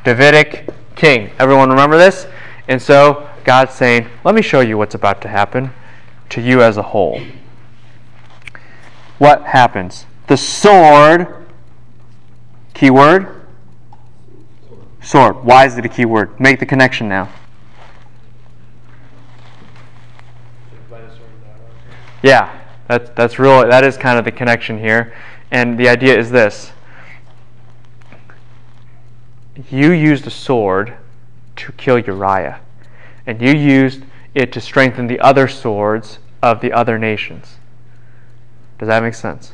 S1: Davidic king. Everyone remember this? And so God's saying, let me show you what's about to happen to you as a whole what happens? The sword, keyword, sword. Why is it a keyword? Make the connection now. Yeah, that's that's real. That is kind of the connection here, and the idea is this: you used a sword to kill Uriah, and you used it to strengthen the other swords of the other nations. Does that make sense?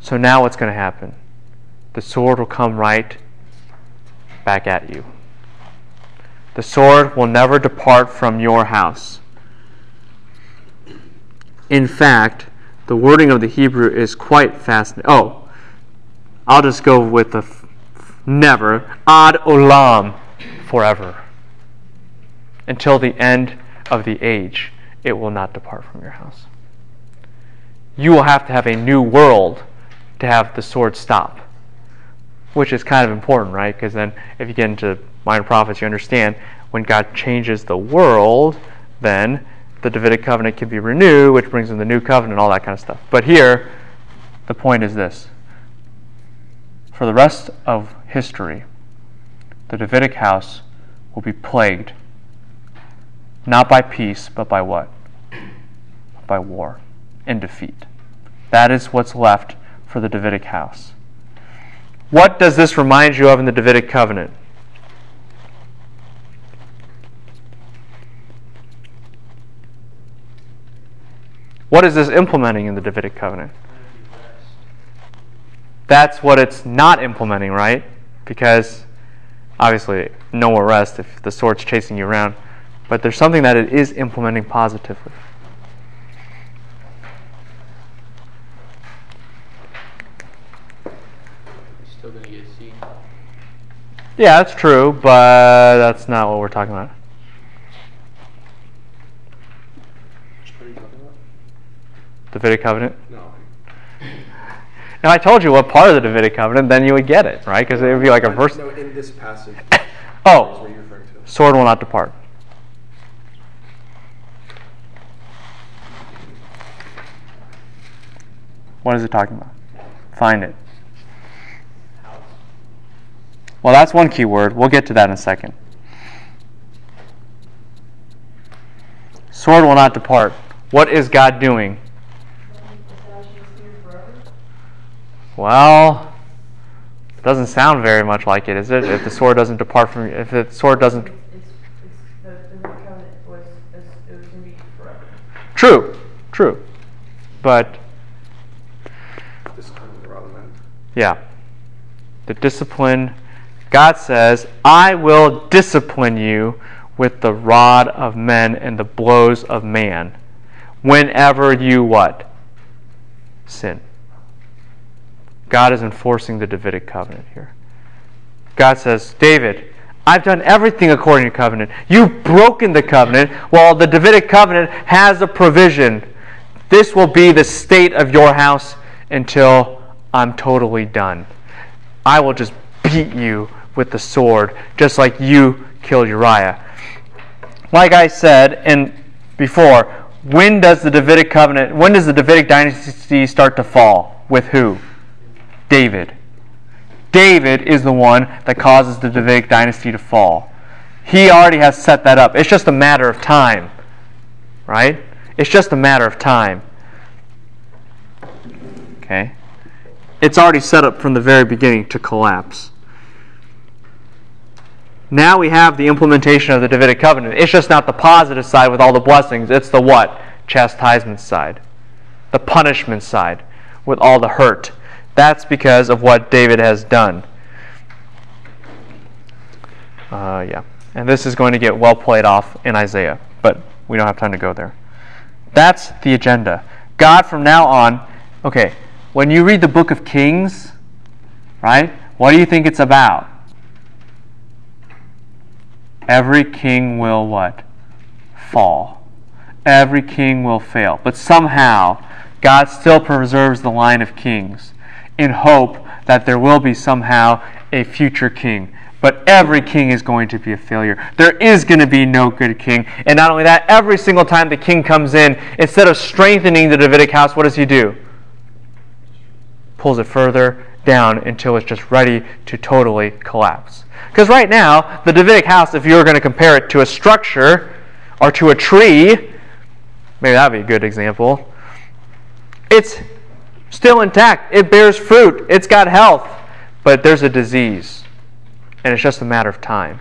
S1: So now what's going to happen? The sword will come right back at you. The sword will never depart from your house. In fact, the wording of the Hebrew is quite fascinating. Oh, I'll just go with the f- never, ad olam, forever. Until the end of the age, it will not depart from your house you will have to have a new world to have the sword stop. Which is kind of important, right? Because then if you get into minor prophets, you understand When God changes the world, then the Davidic covenant can be renewed, which brings in the new covenant, and all that kind of stuff. But here, the point is this for the rest of history, the Davidic house will be plagued not by peace, but by what? By war and defeat. That is what's left for the Davidic house. What does this remind you of in the Davidic covenant? What is this implementing in the Davidic covenant? That's what it's not implementing, right? Because obviously, no more rest if the sword's chasing you around. But there's something that it is implementing positively.
S2: You're still gonna get a seed.
S1: Yeah, that's true, but that's not what we're talking about.
S2: What are you talking about?
S1: Davidic covenant.
S2: No.
S1: Now, I told you what part of the Davidic covenant, then you would get it, right? Because it would be like a verse.
S2: No, in this passage.
S1: Oh,
S2: are you referring to?
S1: sword will not depart. What is it talking about? Find it. Well, that's one key word. We'll get to that in a second. Sword will not depart. What is God doing? Well, it doesn't sound very much like it, is it? If the sword doesn't depart from if the sword doesn't
S6: It's, it's, the, the was, was gonna be forever.
S1: True, true. But
S2: This is kind of the wrong man.
S1: yeah, the discipline, God says, I will discipline you with the rod of men and the blows of man whenever you what? Sin. God is enforcing the Davidic covenant here. God says, David, I've done everything according to covenant. You've broken the covenant. Well, the Davidic covenant has a provision. This will be the state of your house until I'm totally done. I will just beat you with the sword, just like you killed Uriah. Like I said and before, when does the Davidic covenant, when does the Davidic dynasty start to fall? With who? David. David is the one that causes the Davidic dynasty to fall. He already has set that up. It's just a matter of time. Right? It's just a matter of time. Okay? It's already set up from the very beginning to collapse. Now we have the implementation of the Davidic covenant. It's just not the positive side with all the blessings. It's the what? Chastisement side. The punishment side with all the hurt. That's because of what David has done. Uh, yeah. And this is going to get well played off in Isaiah, but we don't have time to go there. That's the agenda. God, from now on, okay, when you read the book of Kings, right, what do you think it's about? Every king will what? Fall. Every king will fail. But somehow, God still preserves the line of kings in hope that there will be somehow a future king. But every king is going to be a failure. There is going to be no good king. And not only that, every single time the king comes in, instead of strengthening the Davidic house, what does he do? Pulls it further down until it's just ready to totally collapse. Because right now, the Davidic house, if you were going to compare it to a structure or to a tree, maybe that would be a good example. It's still intact. It bears fruit. It's got health. But there's a disease. And it's just a matter of time,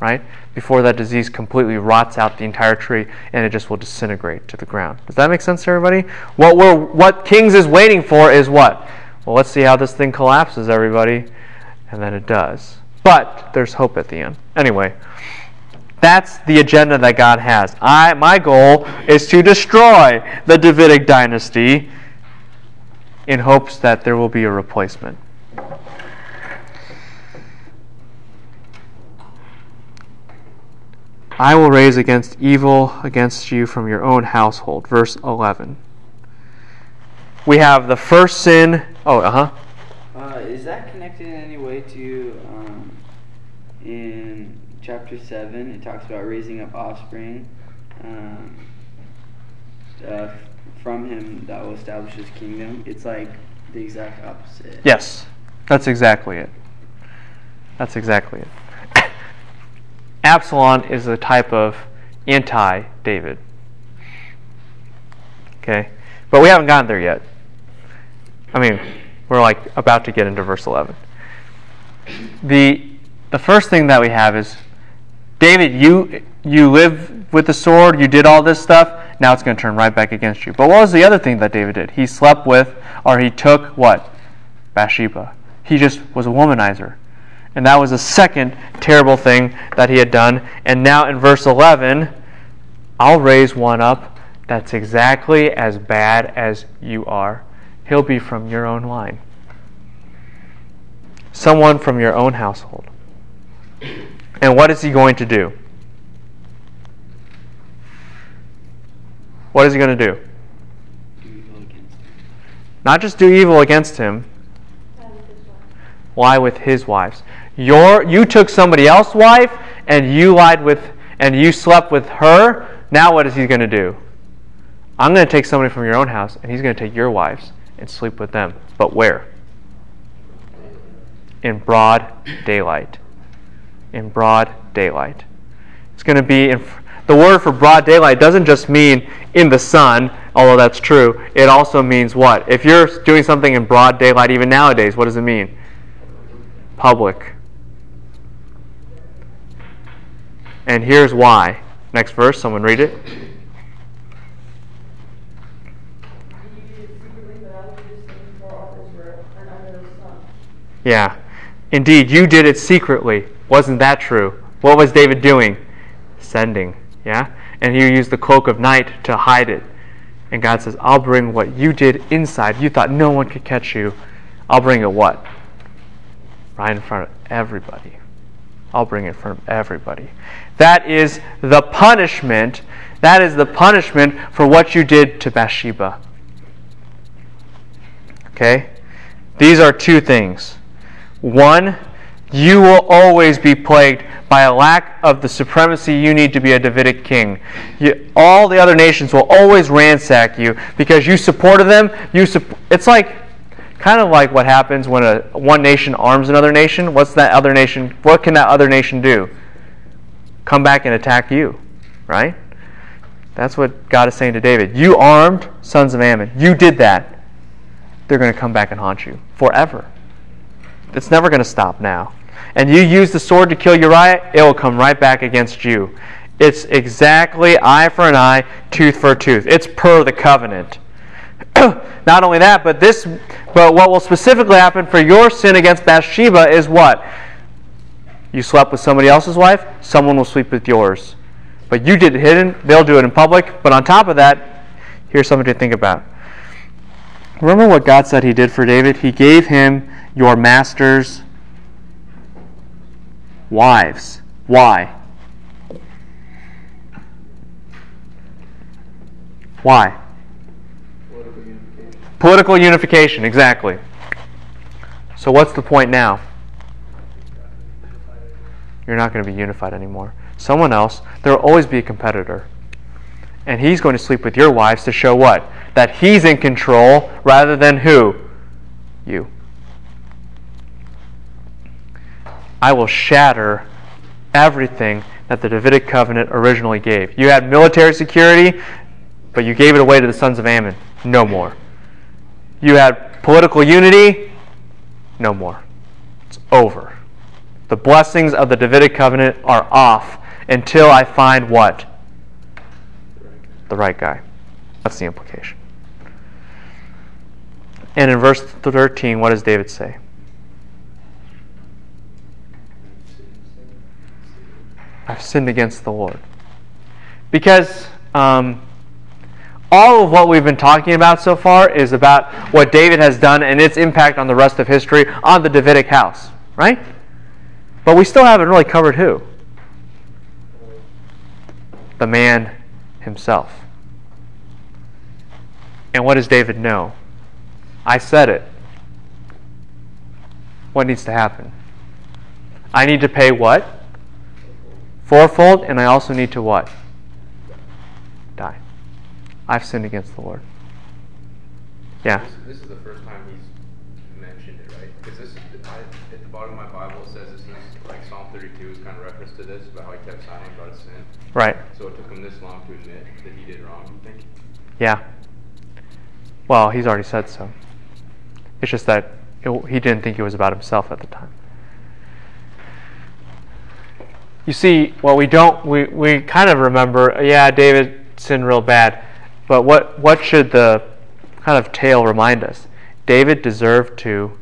S1: right? Before that disease completely rots out the entire tree and it just will disintegrate to the ground. Does that make sense to everybody? What we're what Kings is waiting for is what? Well, let's see how this thing collapses, everybody. And then it does. But there's hope at the end. Anyway, that's the agenda that God has. I my goal is to destroy the Davidic dynasty in hopes that there will be a replacement. I will raise against evil against you from your own household. Verse 11. We have the first sin. Oh, uh huh.
S4: Uh, is that connected in any way to um, in chapter 7, it talks about raising up offspring um, uh, from him that will establish his kingdom. It's like the exact opposite.
S1: Yes, that's exactly it. That's exactly it. Absalom is a type of anti David. Okay? But we haven't gotten there yet. I mean, we're like about to get into verse 11. The the first thing that we have is David, you you live with the sword, you did all this stuff, now it's going to turn right back against you. But what was the other thing that David did? He slept with or he took what? Bathsheba. He just was a womanizer. And that was the second terrible thing that he had done. And now in verse 11, I'll raise one up that's exactly as bad as you are. He'll be from your own line. Someone from your own household. And what is he going to do? What is he going to do?
S4: Do.
S1: Not just do evil against him, lie with his wives. Your you took somebody else's wife and you lied with and you slept with her. Now what is he going to do? I'm going to take somebody from your own house and he's going to take your wives and sleep with them. But where? In broad daylight. In broad daylight. It's going to be in the word for broad daylight doesn't just mean in the sun, although that's true. It also means what? If you're doing something in broad daylight, even nowadays, what does it mean? Public. And here's why. Next verse, someone read it. Yeah. Indeed, you did it secretly. Wasn't that true? What was David doing? Sending. Yeah? And he used the cloak of night to hide it. And God says, I'll bring what you did inside. You thought no one could catch you. I'll bring it what? Right in front of everybody. I'll bring it in front of everybody. That is the punishment. That is the punishment for what you did to Bathsheba. Okay? These are two things. One, you will always be plagued by a lack of the supremacy you need to be a Davidic king. You, all the other nations will always ransack you because you supported them. You su- it's like kind of like what happens when a one nation arms another nation. What's that other nation? What can that other nation do? Come back and attack you, right? That's what God is saying to David. You armed sons of Ammon. You did that. They're going to come back and haunt you forever. It's never going to stop now. And you use the sword to kill Uriah, it will come right back against you. It's exactly eye for an eye, tooth for a tooth. It's per the covenant. Not only that, but this but what will specifically happen for your sin against Bathsheba is what? You slept with somebody else's wife, someone will sleep with yours. But you did it hidden, they'll do it in public. But on top of that, here's something to think about. Remember what God said He did for David? He gave him your master's wives. Why? Why?
S2: Political unification.
S1: Political unification, exactly. So, what's the point now? You're not going to be unified anymore. Someone else, there will always be a competitor. And he's going to sleep with your wives to show what? That he's in control rather than who? You. I will shatter everything that the Davidic covenant originally gave. You had military security, but you gave it away to the sons of Ammon. No more. You had political unity. No more. It's over. The blessings of the Davidic covenant are off until I find what? The right guy. That's the implication. And in verse 13, what does David say? I've sinned against the Lord. Because um, all of what we've been talking about so far is about what David has done and its impact on the rest of history on the Davidic house, right? But we still haven't really covered who? The man himself. And what does David know? I said it. What needs to happen? I need to pay what? fourfold, and I also need to what? Die. I've sinned against the Lord. Yeah.
S7: This, this is the first time he's mentioned it, right? Because this I, at the bottom of my Bible it says this is like Psalm 32 is kind of reference to this about how he kept silent about his sin.
S1: Right.
S7: So it took him this long to admit that he did wrong. You think?
S1: Yeah. Well, he's already said so. It's just that it, he didn't think it was about himself at the time. You see, what we don't, we, we kind of remember, yeah, David sinned real bad. But what, what should the kind of tale remind us? David deserved to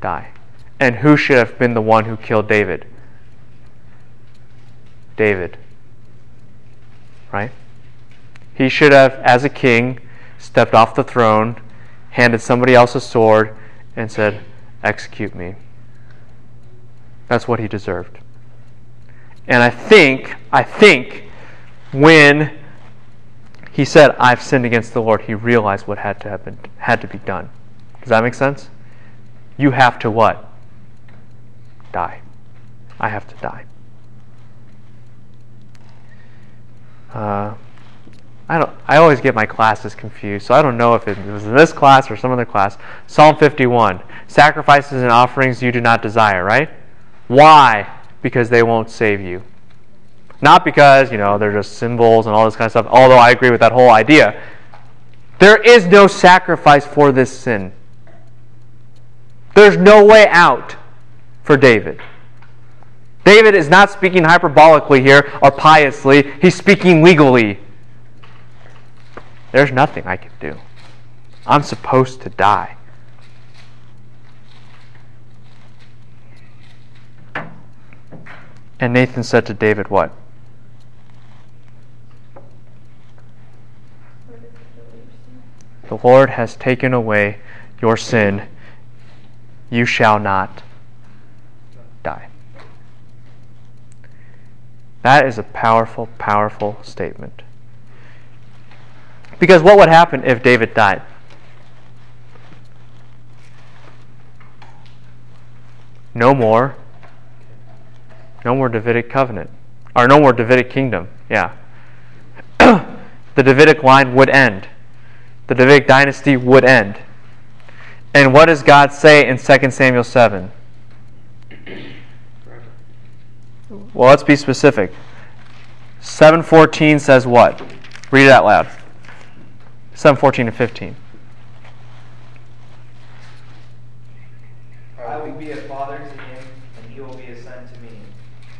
S1: die. And who should have been the one who killed David? David. Right? He should have, as a king, stepped off the throne, handed somebody else a sword, and said, Execute me. That's what he deserved. And I think, I think, when he said, I've sinned against the Lord, he realized what had to happen had to be done. Does that make sense? You have to what? Die. I have to die. Uh, I don't. I always get my classes confused, so I don't know if it was in this class or some other class. Psalm 51: Sacrifices and offerings you do not desire. Right? Why? Because they won't save you. Not because you know they're just symbols and all this kind of stuff. Although I agree with that whole idea. There is no sacrifice for this sin. There's no way out for David. David is not speaking hyperbolically here or piously, he's speaking legally. There's nothing I can do. I'm supposed to die. And Nathan said to David, What? The Lord has taken away your sin. You shall not die. That is a powerful, powerful statement. Because what would happen if David died? No more. No more Davidic covenant. Or no more Davidic kingdom. Yeah. the Davidic line would end. The Davidic dynasty would end. And what does God say in 2 Samuel 7? Well, let's be specific. 714 says what? Read it out loud. 714 and 15.
S8: I will be a father to him, and he will be a son to me.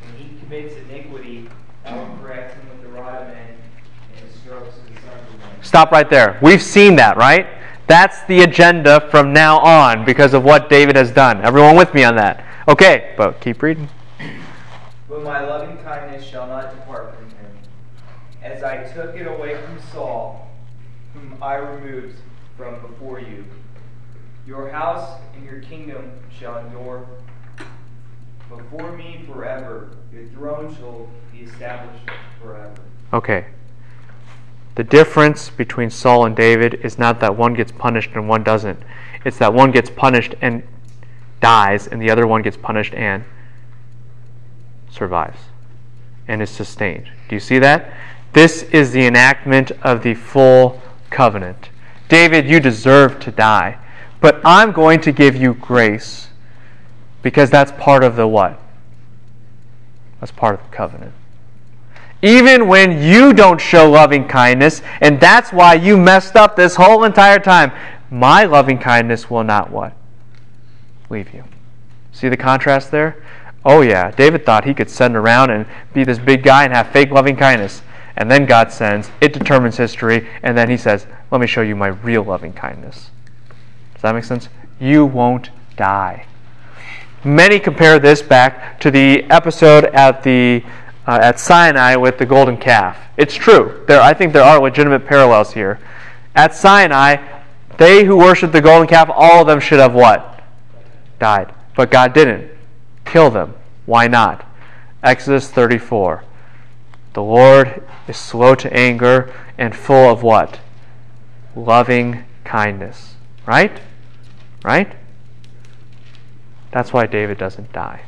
S8: When he commits iniquity, I will correct him with the rod of men and the strokes of the sons of men.
S1: Stop right there. We've seen that, right? That's the agenda from now on because of what David has done. Everyone with me on that? Okay, but keep reading.
S8: But my loving kindness shall not depart from him, as I took it away from Saul, whom I removed from before you. Your house and your kingdom shall endure before me forever. Your throne shall be established forever.
S1: Okay. The difference between Saul and David is not that one gets punished and one doesn't. It's that one gets punished and dies, and the other one gets punished and survives and is sustained. Do you see that? This is the enactment of the full covenant. David, you deserve to die, but I'm going to give you grace because that's part of the what? That's part of the covenant. Even when you don't show loving kindness, and that's why you messed up this whole entire time, my loving kindness will not what? Leave you. See the contrast there? Oh, yeah, David thought he could send around and be this big guy and have fake loving kindness. And then God sends, it determines history, and then he says, Let me show you my real loving kindness. Does that make sense? You won't die. Many compare this back to the episode at the uh, at Sinai with the golden calf. It's true. There, I think there are legitimate parallels here. At Sinai, they who worshipped the golden calf, all of them should have what? Died. But God didn't kill them. Why not? Exodus 34. The Lord is slow to anger and full of what? Loving kindness. Right? Right? That's why David doesn't die.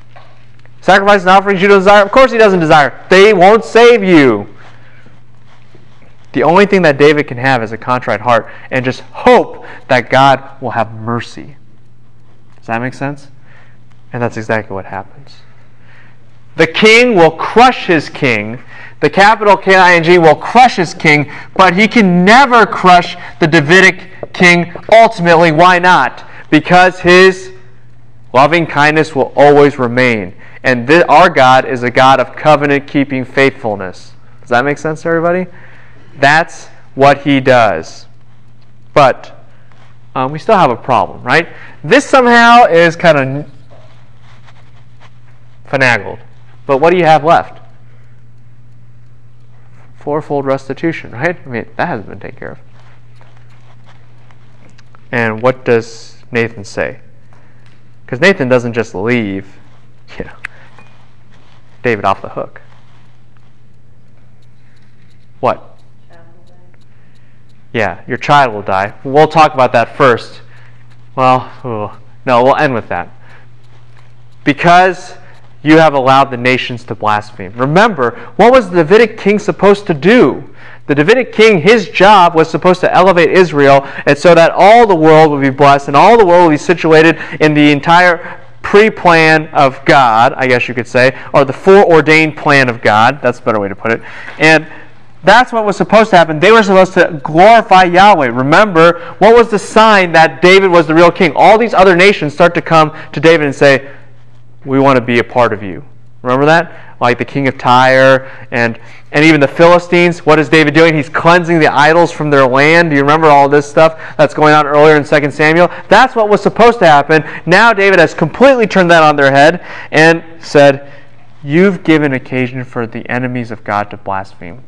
S1: Sacrifices and offerings you don't desire? Of course he doesn't desire. They won't save you. The only thing that David can have is a contrite heart and just hope that God will have mercy. Does that make sense? And that's exactly what happens. The king will crush his king. The capital K I N G will crush his king, but he can never crush the Davidic king ultimately. Why not? Because his loving kindness will always remain. And our God is a God of covenant keeping faithfulness. Does that make sense to everybody? That's what he does. But um, we still have a problem, right? This somehow is kind of finagled. But what do you have left? Fourfold restitution, right? I mean, that hasn't been taken care of. And what does Nathan say? Because Nathan doesn't just leave, you know, David off the hook. What? Yeah, your child will die. We'll talk about that first. Well, oh, no, we'll end with that. Because you have allowed the nations to blaspheme. Remember, what was the Davidic king supposed to do? The Davidic king, his job was supposed to elevate Israel, and so that all the world would be blessed, and all the world would be situated in the entire pre plan of God, I guess you could say, or the foreordained plan of God. That's a better way to put it. And that's what was supposed to happen. They were supposed to glorify Yahweh. Remember, what was the sign that David was the real king? All these other nations start to come to David and say, We want to be a part of you. Remember that? Like the king of Tyre and, and even the Philistines. What is David doing? He's cleansing the idols from their land. Do you remember all this stuff that's going on earlier in 2 Samuel? That's what was supposed to happen. Now David has completely turned that on their head and said, You've given occasion for the enemies of God to blaspheme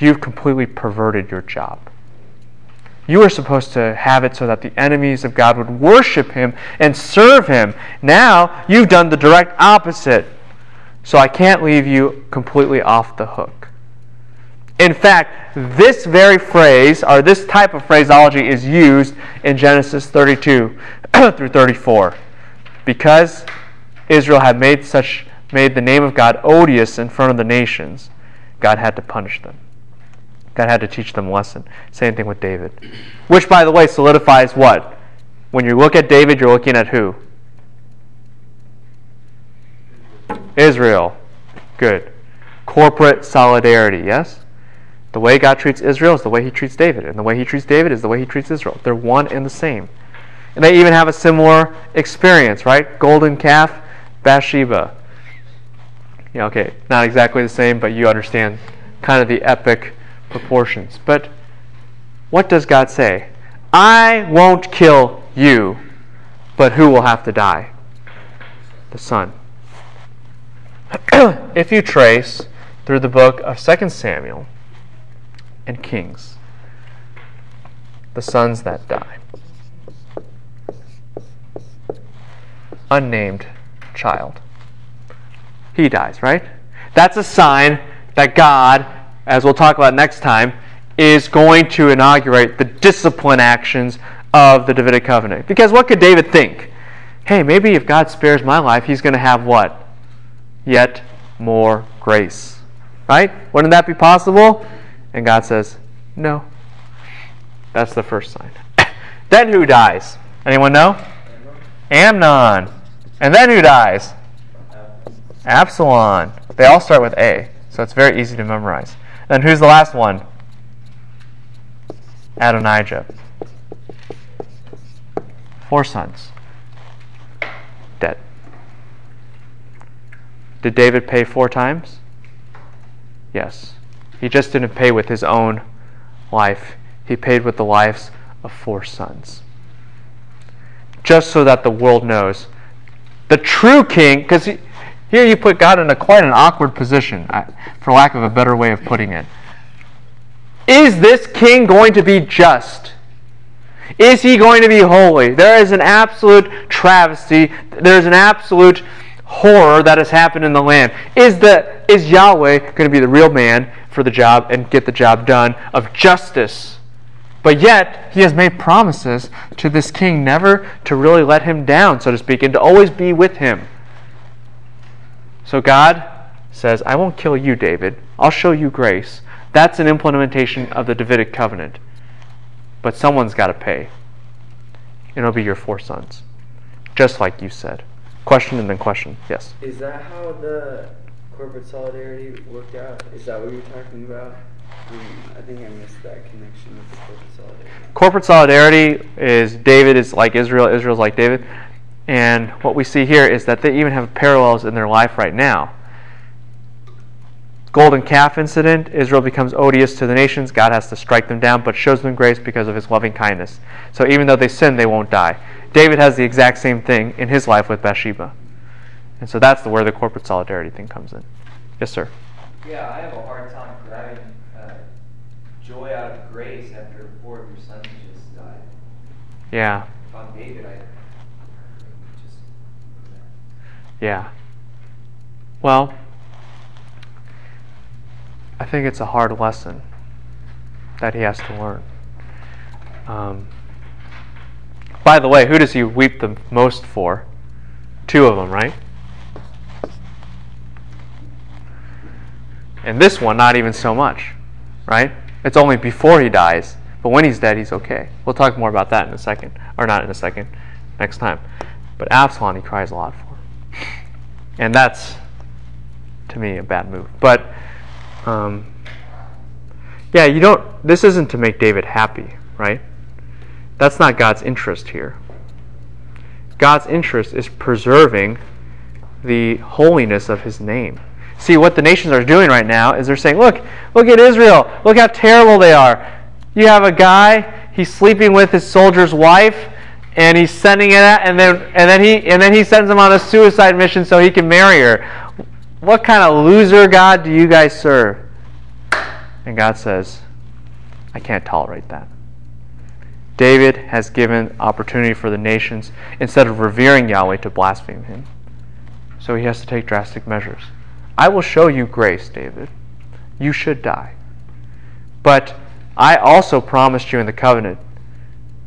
S1: you've completely perverted your job. You were supposed to have it so that the enemies of God would worship Him and serve Him. Now you've done the direct opposite. So I can't leave you completely off the hook. In fact, this very phrase, or this type of phraseology, is used in Genesis 32 through 34. Because Israel had made such made the name of God odious in front of the nations, God had to punish them. God had to teach them a lesson. Same thing with David. Which, by the way, solidifies what? When you look at David, you're looking at who? Israel. Good. Corporate solidarity, yes? The way God treats Israel is the way he treats David, and the way he treats David is the way he treats Israel. They're one and the same. And they even have a similar experience, right? Golden calf, Bathsheba. Yeah, okay, not exactly the same, but you understand kind of the epic proportions. But what does God say? I won't kill you, but who will have to die? The Son. if you trace through the book of 2 Samuel and Kings, the sons that die, unnamed child, he dies, right? That's a sign that God as we'll talk about next time, is going to inaugurate the discipline actions of the Davidic covenant. Because what could David think? Hey, maybe if God spares my life, he's going to have what? Yet more grace. Right? Wouldn't that be possible? And God says, no. That's the first sign. then who dies? Anyone know? Amnon. And then who dies? Absalom. They all start with A, so it's very easy to memorize. Then who's the last one? Adonijah. Four sons. Dead. Did David pay four times? Yes. He just didn't pay with his own life, he paid with the lives of four sons. Just so that the world knows the true king, because here you put God in a quite an awkward position, for lack of a better way of putting it. Is this king going to be just? Is he going to be holy? There is an absolute travesty. There is an absolute horror that has happened in the land. Is the is Yahweh going to be the real man for the job and get the job done of justice But yet, he has made promises to this king never to really let him down, so to speak, and to always be with him. So God says, I won't kill you, David. I'll show you grace. That's an implementation of the Davidic covenant. But someone's got to pay. And it'll be your four sons. Just like you said. Question and then question. Yes.
S4: Is that how the corporate solidarity worked out? Is that what you're talking about? I think I missed that connection with the corporate solidarity.
S1: Corporate solidarity is David is like Israel, Israel's like David. And what we see here is that they even have parallels in their life right now. Golden calf incident, Israel becomes odious to the nations. God has to strike them down, but shows them grace because of his loving kindness. So even though they sin, they won't die. David has the exact same thing in his life with Bathsheba. And so that's where the corporate solidarity thing comes in. Yes, sir.
S8: Yeah, I have a hard time grabbing uh, joy out of grace after four of your sons just died.
S1: Yeah.
S8: If I'm David, I just.
S1: Yeah. Well, I think it's a hard lesson that he has to learn. Um, by the way, who does he weep the most for? Two of them, right? And this one, not even so much, right? It's only before he dies, but when he's dead, he's okay. We'll talk more about that in a second, or not in a second, next time. But Absalom, he cries a lot for. And that's, to me, a bad move. But, um, yeah, you don't, this isn't to make David happy, right? That's not God's interest here. God's interest is preserving the holiness of his name. See, what the nations are doing right now is they're saying, look, look at Israel. Look how terrible they are. You have a guy, he's sleeping with his soldier's wife, and he's sending it out, and then and then he and then he sends him on a suicide mission so he can marry her. What kind of loser God do you guys serve? And God says, I can't tolerate that. David has given opportunity for the nations, instead of revering Yahweh, to blaspheme him. So he has to take drastic measures. I will show you grace, David. You should die. But I also promised you in the covenant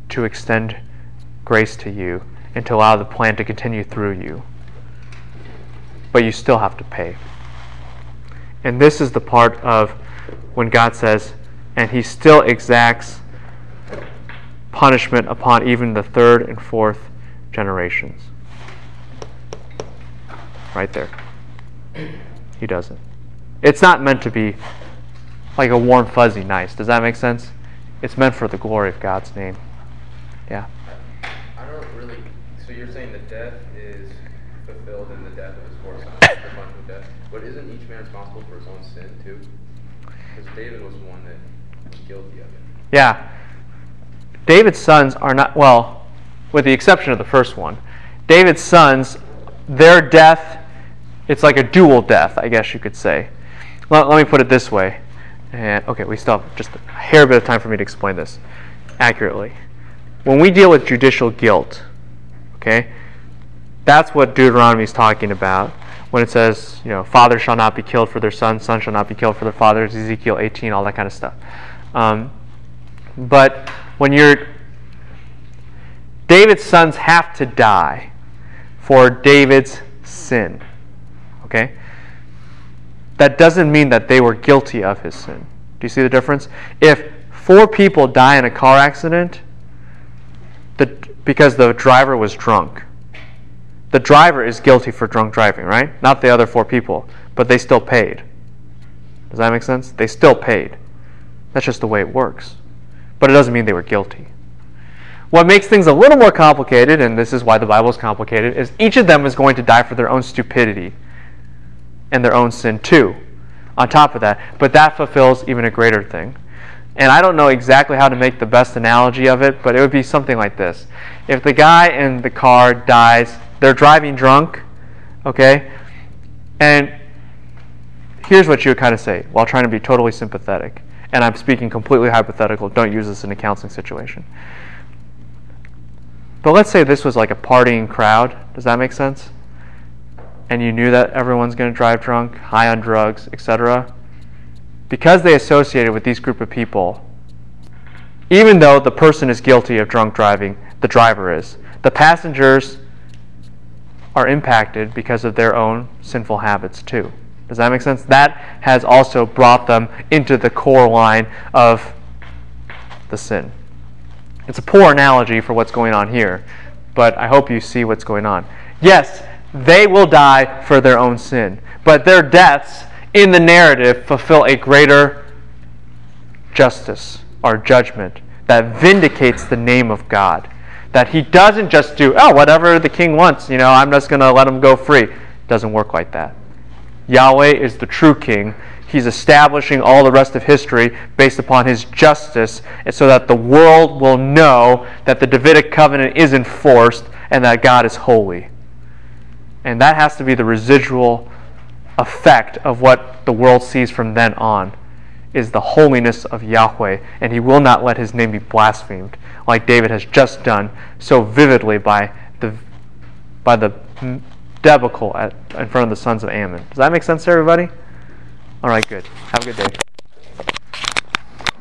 S1: to extend grace to you and to allow the plan to continue through you. But you still have to pay. And this is the part of when God says, and he still exacts punishment upon even the third and fourth generations. Right there. He doesn't. It's not meant to be like a warm, fuzzy nice. Does that make sense? It's meant for the glory of God's name. Yeah.
S7: I don't really. So you're saying the death is fulfilled in the death of his four sons, the punishment death. But isn't each man responsible for his own sin too? Because David was the one that was guilty of it.
S1: Yeah. David's sons are not, well, with the exception of the first one, David's sons, their death, it's like a dual death, I guess you could say. Let, let me put it this way. And okay, we still have just a hair bit of time for me to explain this accurately. When we deal with judicial guilt, okay, that's what Deuteronomy is talking about when it says, you know, father shall not be killed for their son, son shall not be killed for their father, Ezekiel 18, all that kind of stuff. Um, but when you're David's sons have to die for David's sin. Okay? That doesn't mean that they were guilty of his sin. Do you see the difference? If four people die in a car accident the, because the driver was drunk, the driver is guilty for drunk driving, right? Not the other four people, but they still paid. Does that make sense? They still paid. That's just the way it works. But it doesn't mean they were guilty. What makes things a little more complicated, and this is why the Bible is complicated, is each of them is going to die for their own stupidity and their own sin too, on top of that. But that fulfills even a greater thing. And I don't know exactly how to make the best analogy of it, but it would be something like this. If the guy in the car dies, they're driving drunk, okay? And here's what you would kind of say while trying to be totally sympathetic. And I'm speaking completely hypothetical. Don't use this in a counseling situation. But let's say this was like a partying crowd. Does that make sense? And you knew that everyone's going to drive drunk, high on drugs, etc. Because they associated with these group of people, even though the person is guilty of drunk driving, the driver is. The passengers are impacted because of their own sinful habits too. Does that make sense? That has also brought them into the core line of the sin. It's a poor analogy for what's going on here, but I hope you see what's going on. Yes, they will die for their own sin, but their deaths in the narrative fulfill a greater justice or judgment that vindicates the name of God. That he doesn't just do, oh, whatever the king wants, you know, I'm just going to let him go free. doesn't work like that. Yahweh is the true king. He's establishing all the rest of history based upon his justice so that the world will know that the Davidic covenant is enforced and that God is holy. And that has to be the residual effect of what the world sees from then on is the holiness of Yahweh, and he will not let his name be blasphemed, like David has just done so vividly by the by the debacle at, in front of the sons of Ammon. Does that make sense to everybody? All right, good. Have a good day.